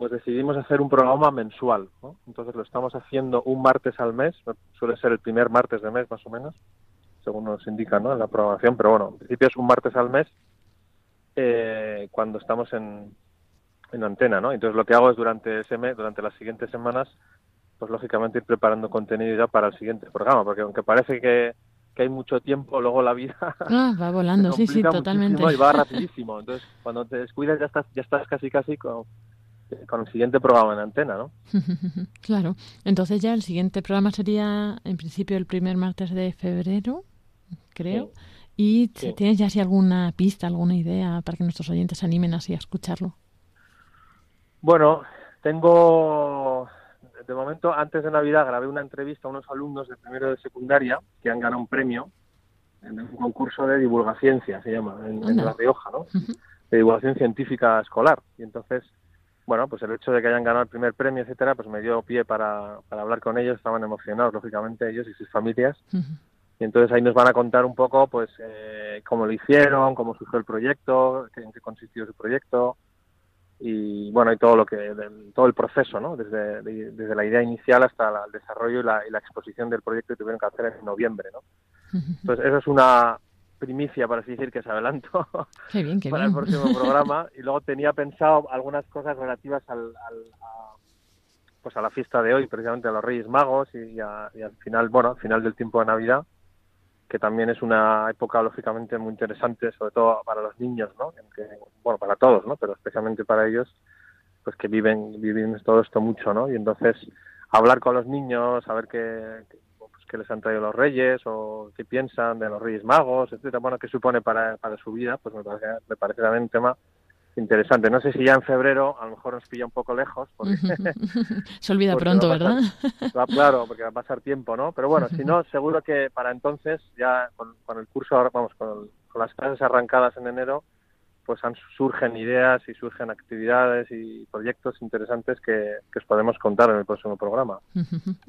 pues decidimos hacer un programa mensual. ¿no? Entonces lo estamos haciendo un martes al mes, suele ser el primer martes de mes más o menos, según nos indica ¿no? en la programación, pero bueno, en principio es un martes al mes eh, cuando estamos en, en antena. ¿no? Entonces lo que hago es durante ese mes, durante las siguientes semanas, pues lógicamente ir preparando contenido ya para el siguiente programa, porque aunque parece que, que hay mucho tiempo, luego la vida (laughs) Ah, va volando, sí, sí, totalmente. Y va rapidísimo. Entonces, cuando te descuidas ya estás, ya estás casi casi con, con el siguiente programa en antena, ¿no? (laughs) claro. Entonces ya el siguiente programa sería, en principio, el primer martes de febrero, creo. ¿Y Sí. tienes ya así alguna pista, alguna idea para que nuestros oyentes se animen así a escucharlo? Bueno, tengo, de momento, antes de Navidad grabé una entrevista a unos alumnos de primero de secundaria que han ganado un premio en un concurso de divulgación, se llama, en. La Rioja, ¿no? De divulgación científica escolar. Y entonces, bueno, pues el hecho de que hayan ganado el primer premio, etcétera, pues me dio pie para, para hablar con ellos. Estaban emocionados, lógicamente, ellos y sus familias. Y entonces ahí nos van a contar un poco, pues, eh, cómo lo hicieron, cómo surgió el proyecto, en qué consistió su proyecto y, bueno, y todo lo que, todo el proceso, ¿no? Desde, de- desde la idea inicial hasta la- el desarrollo y la, y la exposición del proyecto que tuvieron que hacer en noviembre, ¿no? (laughs) Entonces, eso es una primicia, por así decir, que se adelantó Qué bien, qué (laughs) para bien. el próximo (laughs) programa. Y luego tenía pensado algunas cosas relativas al, al- a, pues a la fiesta de hoy, precisamente a los Reyes Magos y, y a- y al final, bueno, al final del tiempo de Navidad, que también es una época lógicamente muy interesante, sobre todo para los niños, ¿no? Bueno, para todos, ¿no? Pero especialmente para ellos, pues que viven, viven todo esto mucho, ¿no? Y entonces hablar con los niños, qué, qué, pues, qué les han traído los reyes o qué piensan de los reyes magos, etcétera, bueno, qué supone para, para su vida, pues me parece, me parece también un tema interesante. No sé si ya en febrero a lo mejor nos pilla un poco lejos. Porque, (laughs) Se olvida (laughs) pronto, va a pasar- ¿verdad? va- claro, porque va a pasar tiempo, ¿no? Pero bueno, si no, (laughs) seguro que para entonces, ya con, con el curso, ahora vamos, con, el- con las clases arrancadas en enero, pues han, surgen ideas y surgen actividades y proyectos interesantes que, que os podemos contar en el próximo programa.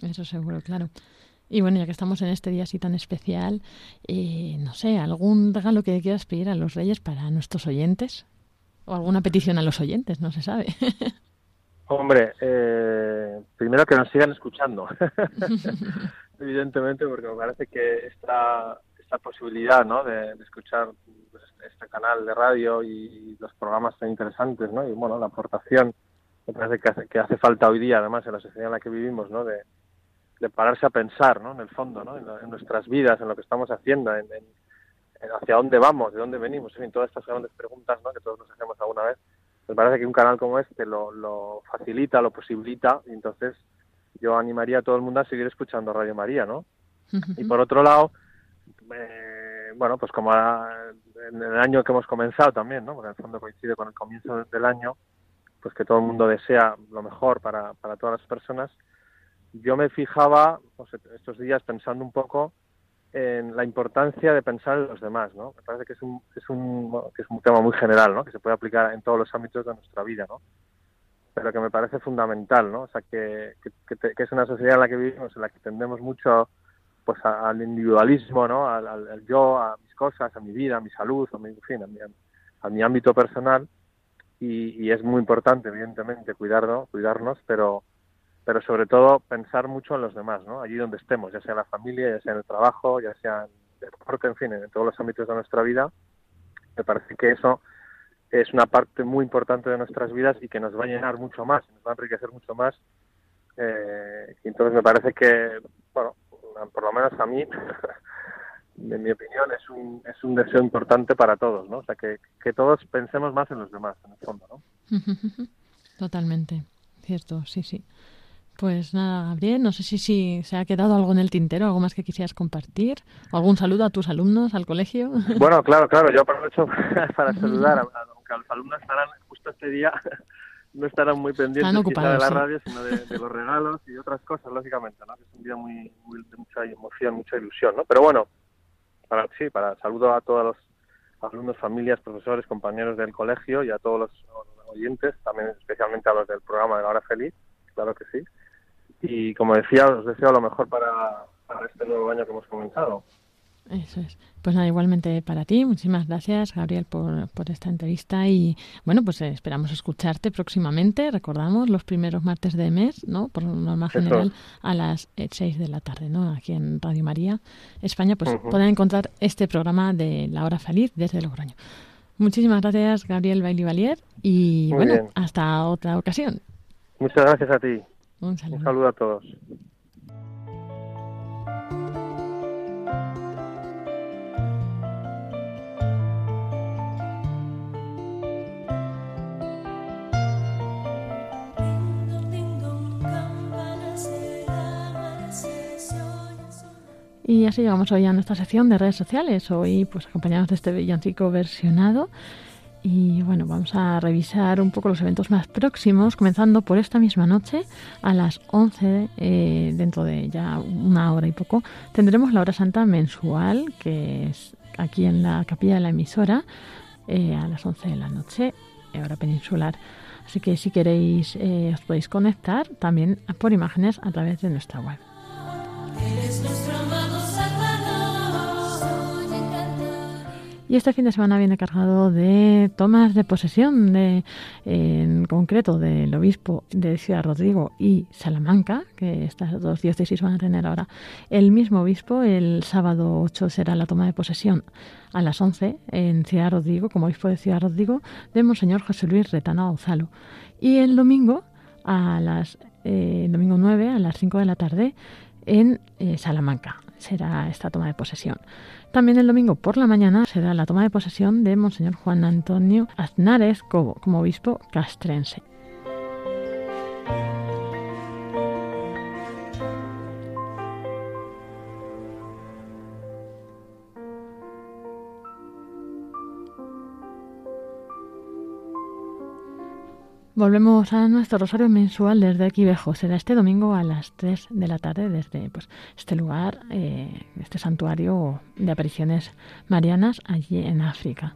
Eso seguro, claro. Y bueno, ya que estamos en este día así tan especial, eh, no sé, ¿algún regalo que quieras pedir a los reyes para nuestros oyentes? ¿O alguna petición a los oyentes? No se sabe. (laughs) Hombre, eh, primero que nos sigan escuchando, (laughs) evidentemente, porque me parece que esta, esta posibilidad ¿no? de, escuchar este canal de radio y los programas tan interesantes, ¿no? y bueno, la aportación me parece que hace, que hace falta hoy día, además, en la sociedad en la que vivimos, ¿no? de, de pararse a pensar, ¿no? en el fondo, ¿no? en, en nuestras vidas, en lo que estamos haciendo, en, en- en hacia dónde vamos, de dónde venimos, en fin, todas estas grandes preguntas ¿no? que todos nos hacemos alguna vez. Me parece que un canal como este lo, lo facilita, lo posibilita, y entonces yo animaría a todo el mundo a seguir escuchando Radio María, ¿no? Y por otro lado, eh, bueno, pues como en el año que hemos comenzado también, ¿no? Porque en el fondo coincide con el comienzo del año, pues que todo el mundo desea lo mejor para, para todas las personas. Yo me fijaba pues, estos días pensando un poco en la importancia de pensar en los demás, ¿no? Me parece que es un, es un, que es un tema muy general, ¿no? Que se puede aplicar en todos los ámbitos de nuestra vida, ¿no? Pero que me parece fundamental, ¿no? O sea, que, que, es una sociedad en la que vivimos, en la que tendemos mucho pues a- al individualismo, ¿no? Al yo, a mis cosas, a mi vida, a mi salud, a mi, en fin, a mi, a mi ámbito personal y, y es muy importante, evidentemente, cuidarnos, cuidarnos, pero pero sobre todo pensar mucho en los demás, ¿no? Allí donde estemos, ya sea en la familia, ya sea en el trabajo, ya sea en el deporte, en fin, en todos los ámbitos de nuestra vida. Me parece que eso es una parte muy importante de nuestras vidas y que nos va a llenar mucho más, nos va a enriquecer mucho más. Eh, entonces me parece que, bueno, por lo menos a mí, (laughs) en mi opinión, es un, es un deseo importante para todos, ¿no? O sea, que, que todos pensemos más en los demás, en el fondo, ¿no? (laughs) Totalmente, cierto, sí, sí. Pues nada, Gabriel, no sé si, si se ha quedado algo en el tintero, algo más que quisieras compartir, algún saludo a tus alumnos, al colegio. (laughs) Bueno, claro, claro, yo aprovecho (laughs) para saludar, aunque los alumnos estarán justo este día, (laughs) no estarán muy pendientes ocupados, de la sí. radio, sino de, de los regalos y otras cosas, lógicamente, ¿no? Es un día muy, muy de mucha emoción, mucha ilusión, ¿no? Pero bueno, para sí, para saludo a todos los alumnos, familias, profesores, compañeros del colegio y a todos los oyentes, también especialmente a los del programa de la hora feliz, claro que sí. Y como decía, os deseo lo mejor para, para este nuevo año que hemos comenzado. Eso es. Pues nada, igualmente para ti. Muchísimas gracias, Gabriel, por, por esta entrevista. Y bueno, pues eh, esperamos escucharte próximamente. Recordamos los primeros martes de mes, ¿no? Por norma general, a las 6 de la tarde, ¿no? Aquí en Radio María, España, pues Ujú. pueden encontrar este programa de La Hora Feliz desde Logroño. Muchísimas gracias, Gabriel Bailey Valier. Y Muy bueno, bien. hasta otra ocasión. Muchas gracias a ti. Un saludo. Un saludo a todos. Y así llegamos hoy a nuestra sección de redes sociales. Hoy pues acompañados de este villancico versionado. Y bueno, vamos a revisar un poco los eventos más próximos, comenzando por esta misma noche a las 11, eh, dentro de ya una hora y poco, tendremos la hora santa mensual, que es aquí en la capilla de la emisora, eh, a las 11 de la noche, hora peninsular. Así que si queréis, eh, os podéis conectar también por imágenes a través de nuestra web. Y este fin de semana viene cargado de tomas de posesión, de, en concreto del obispo de Ciudad Rodrigo y Salamanca, que estas dos diócesis van a tener ahora el mismo obispo. El sábado 8 será la toma de posesión a las 11 en Ciudad Rodrigo, como obispo de Ciudad Rodrigo, de Monseñor José Luis Retana Ozalo. Y el domingo, a las, eh, domingo 9 a las 5 de la tarde en eh, Salamanca será esta toma de posesión. También el domingo por la mañana será la toma de posesión de Monseñor Juan Antonio Aznares Cobo como obispo castrense. Volvemos a nuestro rosario mensual desde aquí Bejo. Será este domingo a las 3 de la tarde desde pues, este lugar, eh, este santuario de apariciones marianas allí en África.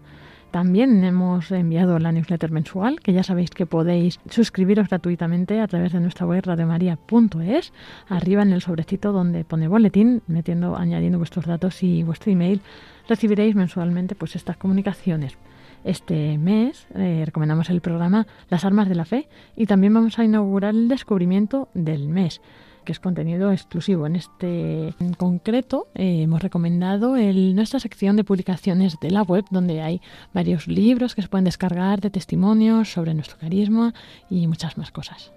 También hemos enviado la newsletter mensual, que ya sabéis que podéis suscribiros gratuitamente a través de nuestra web radiomaria.es. Arriba en el sobrecito donde pone boletín, metiendo, añadiendo vuestros datos y vuestro email, recibiréis mensualmente pues estas comunicaciones. Este mes eh, recomendamos el programa Las Armas de la Fe y también vamos a inaugurar el descubrimiento del mes que es contenido exclusivo. En este concreto eh, hemos recomendado el, nuestra sección de publicaciones de la web donde hay varios libros que se pueden descargar de testimonios sobre nuestro carisma y muchas más cosas.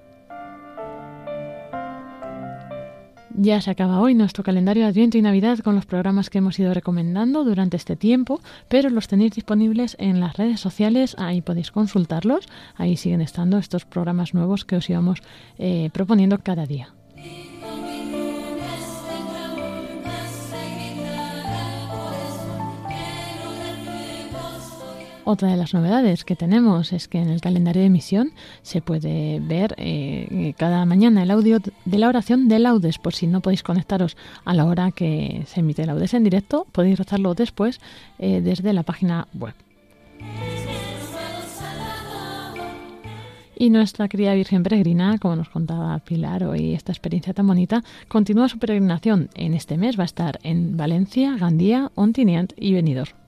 Ya se acaba hoy nuestro calendario de Adviento y Navidad con los programas que hemos ido recomendando durante este tiempo, pero los tenéis disponibles en las redes sociales, ahí podéis consultarlos, ahí siguen estando estos programas nuevos que os íbamos eh, proponiendo cada día. Otra de las novedades que tenemos es que en el calendario de emisión se puede ver eh, cada mañana el audio de la oración de laudes. Por si no podéis conectaros a la hora que se emite laudes en directo, podéis rezarlo después eh, desde la página web. Y nuestra querida Virgen Peregrina, como nos contaba Pilar hoy, esta experiencia tan bonita, continúa su peregrinación. En este mes va a estar en Valencia, Gandía, Ontinient y Benidorm.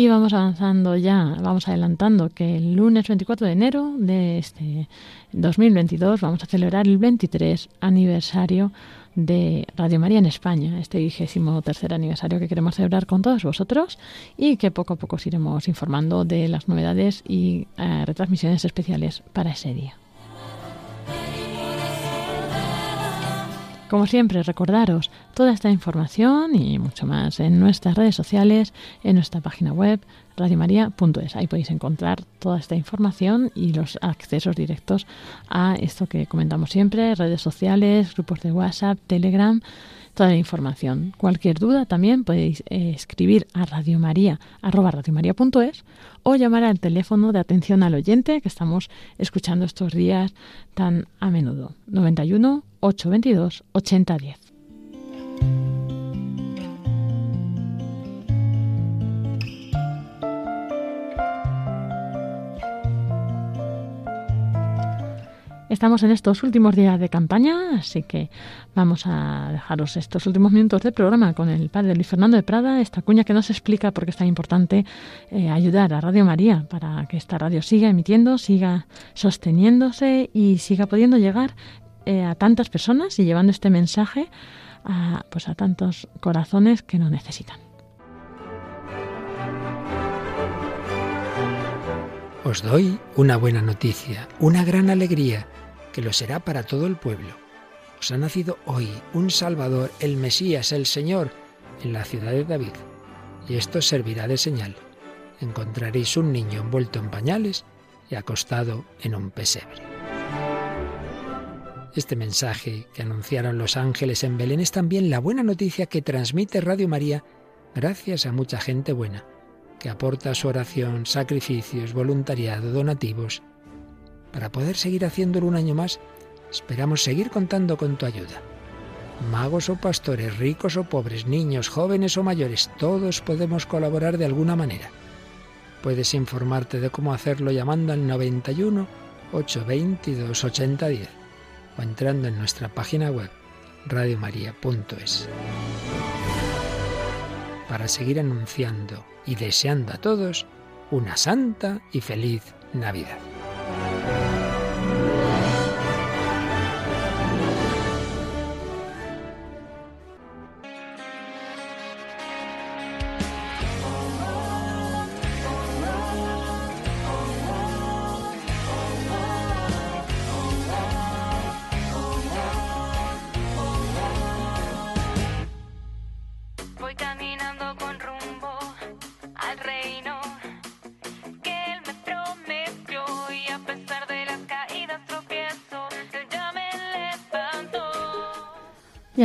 Y vamos avanzando ya, vamos adelantando que el lunes 24 de enero de este 2022 vamos a celebrar el 23 aniversario de Radio María en España, este vigésimo tercer aniversario que queremos celebrar con todos vosotros y que poco a poco os iremos informando de las novedades y eh, retransmisiones especiales para ese día. Como siempre, recordaros toda esta información y mucho más en nuestras redes sociales, en nuestra página web radiomaria.es. Ahí podéis encontrar toda esta información y los accesos directos a esto que comentamos siempre, redes sociales, grupos de WhatsApp, Telegram, toda la información. Cualquier duda también podéis eh, escribir a arroba radiomaria.es o llamar al teléfono de atención al oyente que estamos escuchando estos días tan a menudo. 91 822 8010. Estamos en estos últimos días de campaña, así que vamos a dejaros estos últimos minutos del programa con el padre Luis Fernando de Prada, esta cuña que nos explica por qué es tan importante eh, ayudar a Radio María para que esta radio siga emitiendo, siga sosteniéndose y siga pudiendo llegar eh, a tantas personas y llevando este mensaje a, pues a tantos corazones que lo necesitan. Os doy una buena noticia, una gran alegría, que lo será para todo el pueblo. Os ha nacido hoy un Salvador, el Mesías, el Señor, en la ciudad de David. Y esto servirá de señal. Encontraréis un niño envuelto en pañales y acostado en un pesebre. Este mensaje que anunciaron los ángeles en Belén es también la buena noticia que transmite Radio María gracias a mucha gente buena que aporta su oración, sacrificios, voluntariado, donativos. Para poder seguir haciéndolo un año más, esperamos seguir contando con tu ayuda. Magos o pastores, ricos o pobres, niños, jóvenes o mayores, todos podemos colaborar de alguna manera. Puedes informarte de cómo hacerlo llamando al 91 822 8010 o entrando en nuestra página web radiomaria.es para seguir anunciando y deseando a todos una santa y feliz Navidad.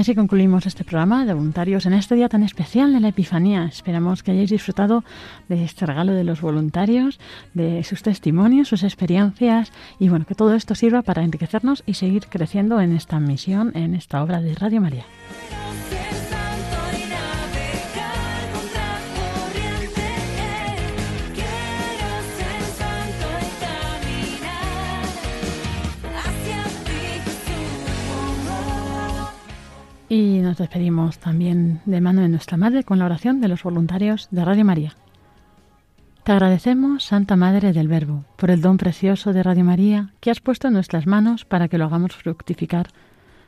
Así concluimos este programa de voluntarios en este día tan especial de la Epifanía. Esperamos que hayáis disfrutado de este regalo de los voluntarios, de sus testimonios, sus experiencias y bueno, que todo esto sirva para enriquecernos y seguir creciendo en esta misión, en esta obra de Radio María. Y nos despedimos también de mano de nuestra Madre con la oración de los voluntarios de Radio María. Te agradecemos, Santa Madre del Verbo, por el don precioso de Radio María que has puesto en nuestras manos para que lo hagamos fructificar.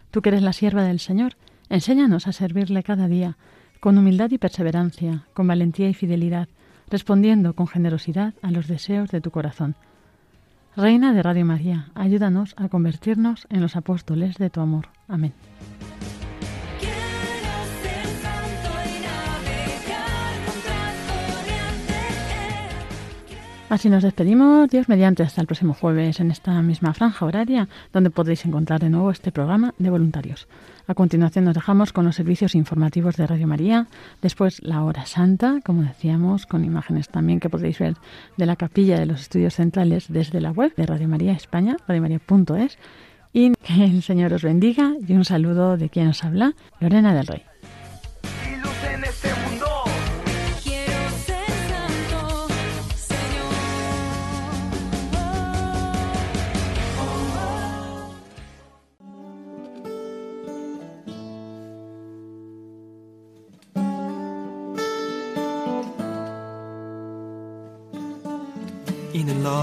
Tú que eres la sierva del Señor, enséñanos a servirle cada día, con humildad y perseverancia, con valentía y fidelidad, respondiendo con generosidad a los deseos de tu corazón. Reina de Radio María, ayúdanos a convertirnos en los apóstoles de tu amor. Amén. Así nos despedimos, Dios mediante, hasta el próximo jueves en esta misma franja horaria, donde podréis encontrar de nuevo este programa de voluntarios. A continuación nos dejamos con los servicios informativos de Radio María, después la hora santa, como decíamos, con imágenes también que podéis ver de la capilla de los estudios centrales desde la web de Radio María España, radiomaria.es, y que el Señor os bendiga y un saludo de quien os habla, Lorena del Rey.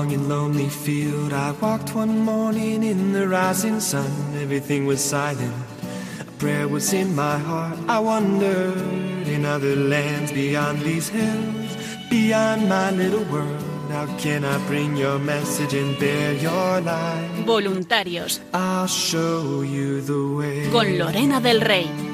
Long and lonely field, I walked one morning in the rising sun. Everything was silent. A prayer was in my heart. I wondered in other lands beyond these hills, beyond my little world. How can I bring your message and bear your light? Voluntarios I'll show you the way. con Lorena del Rey.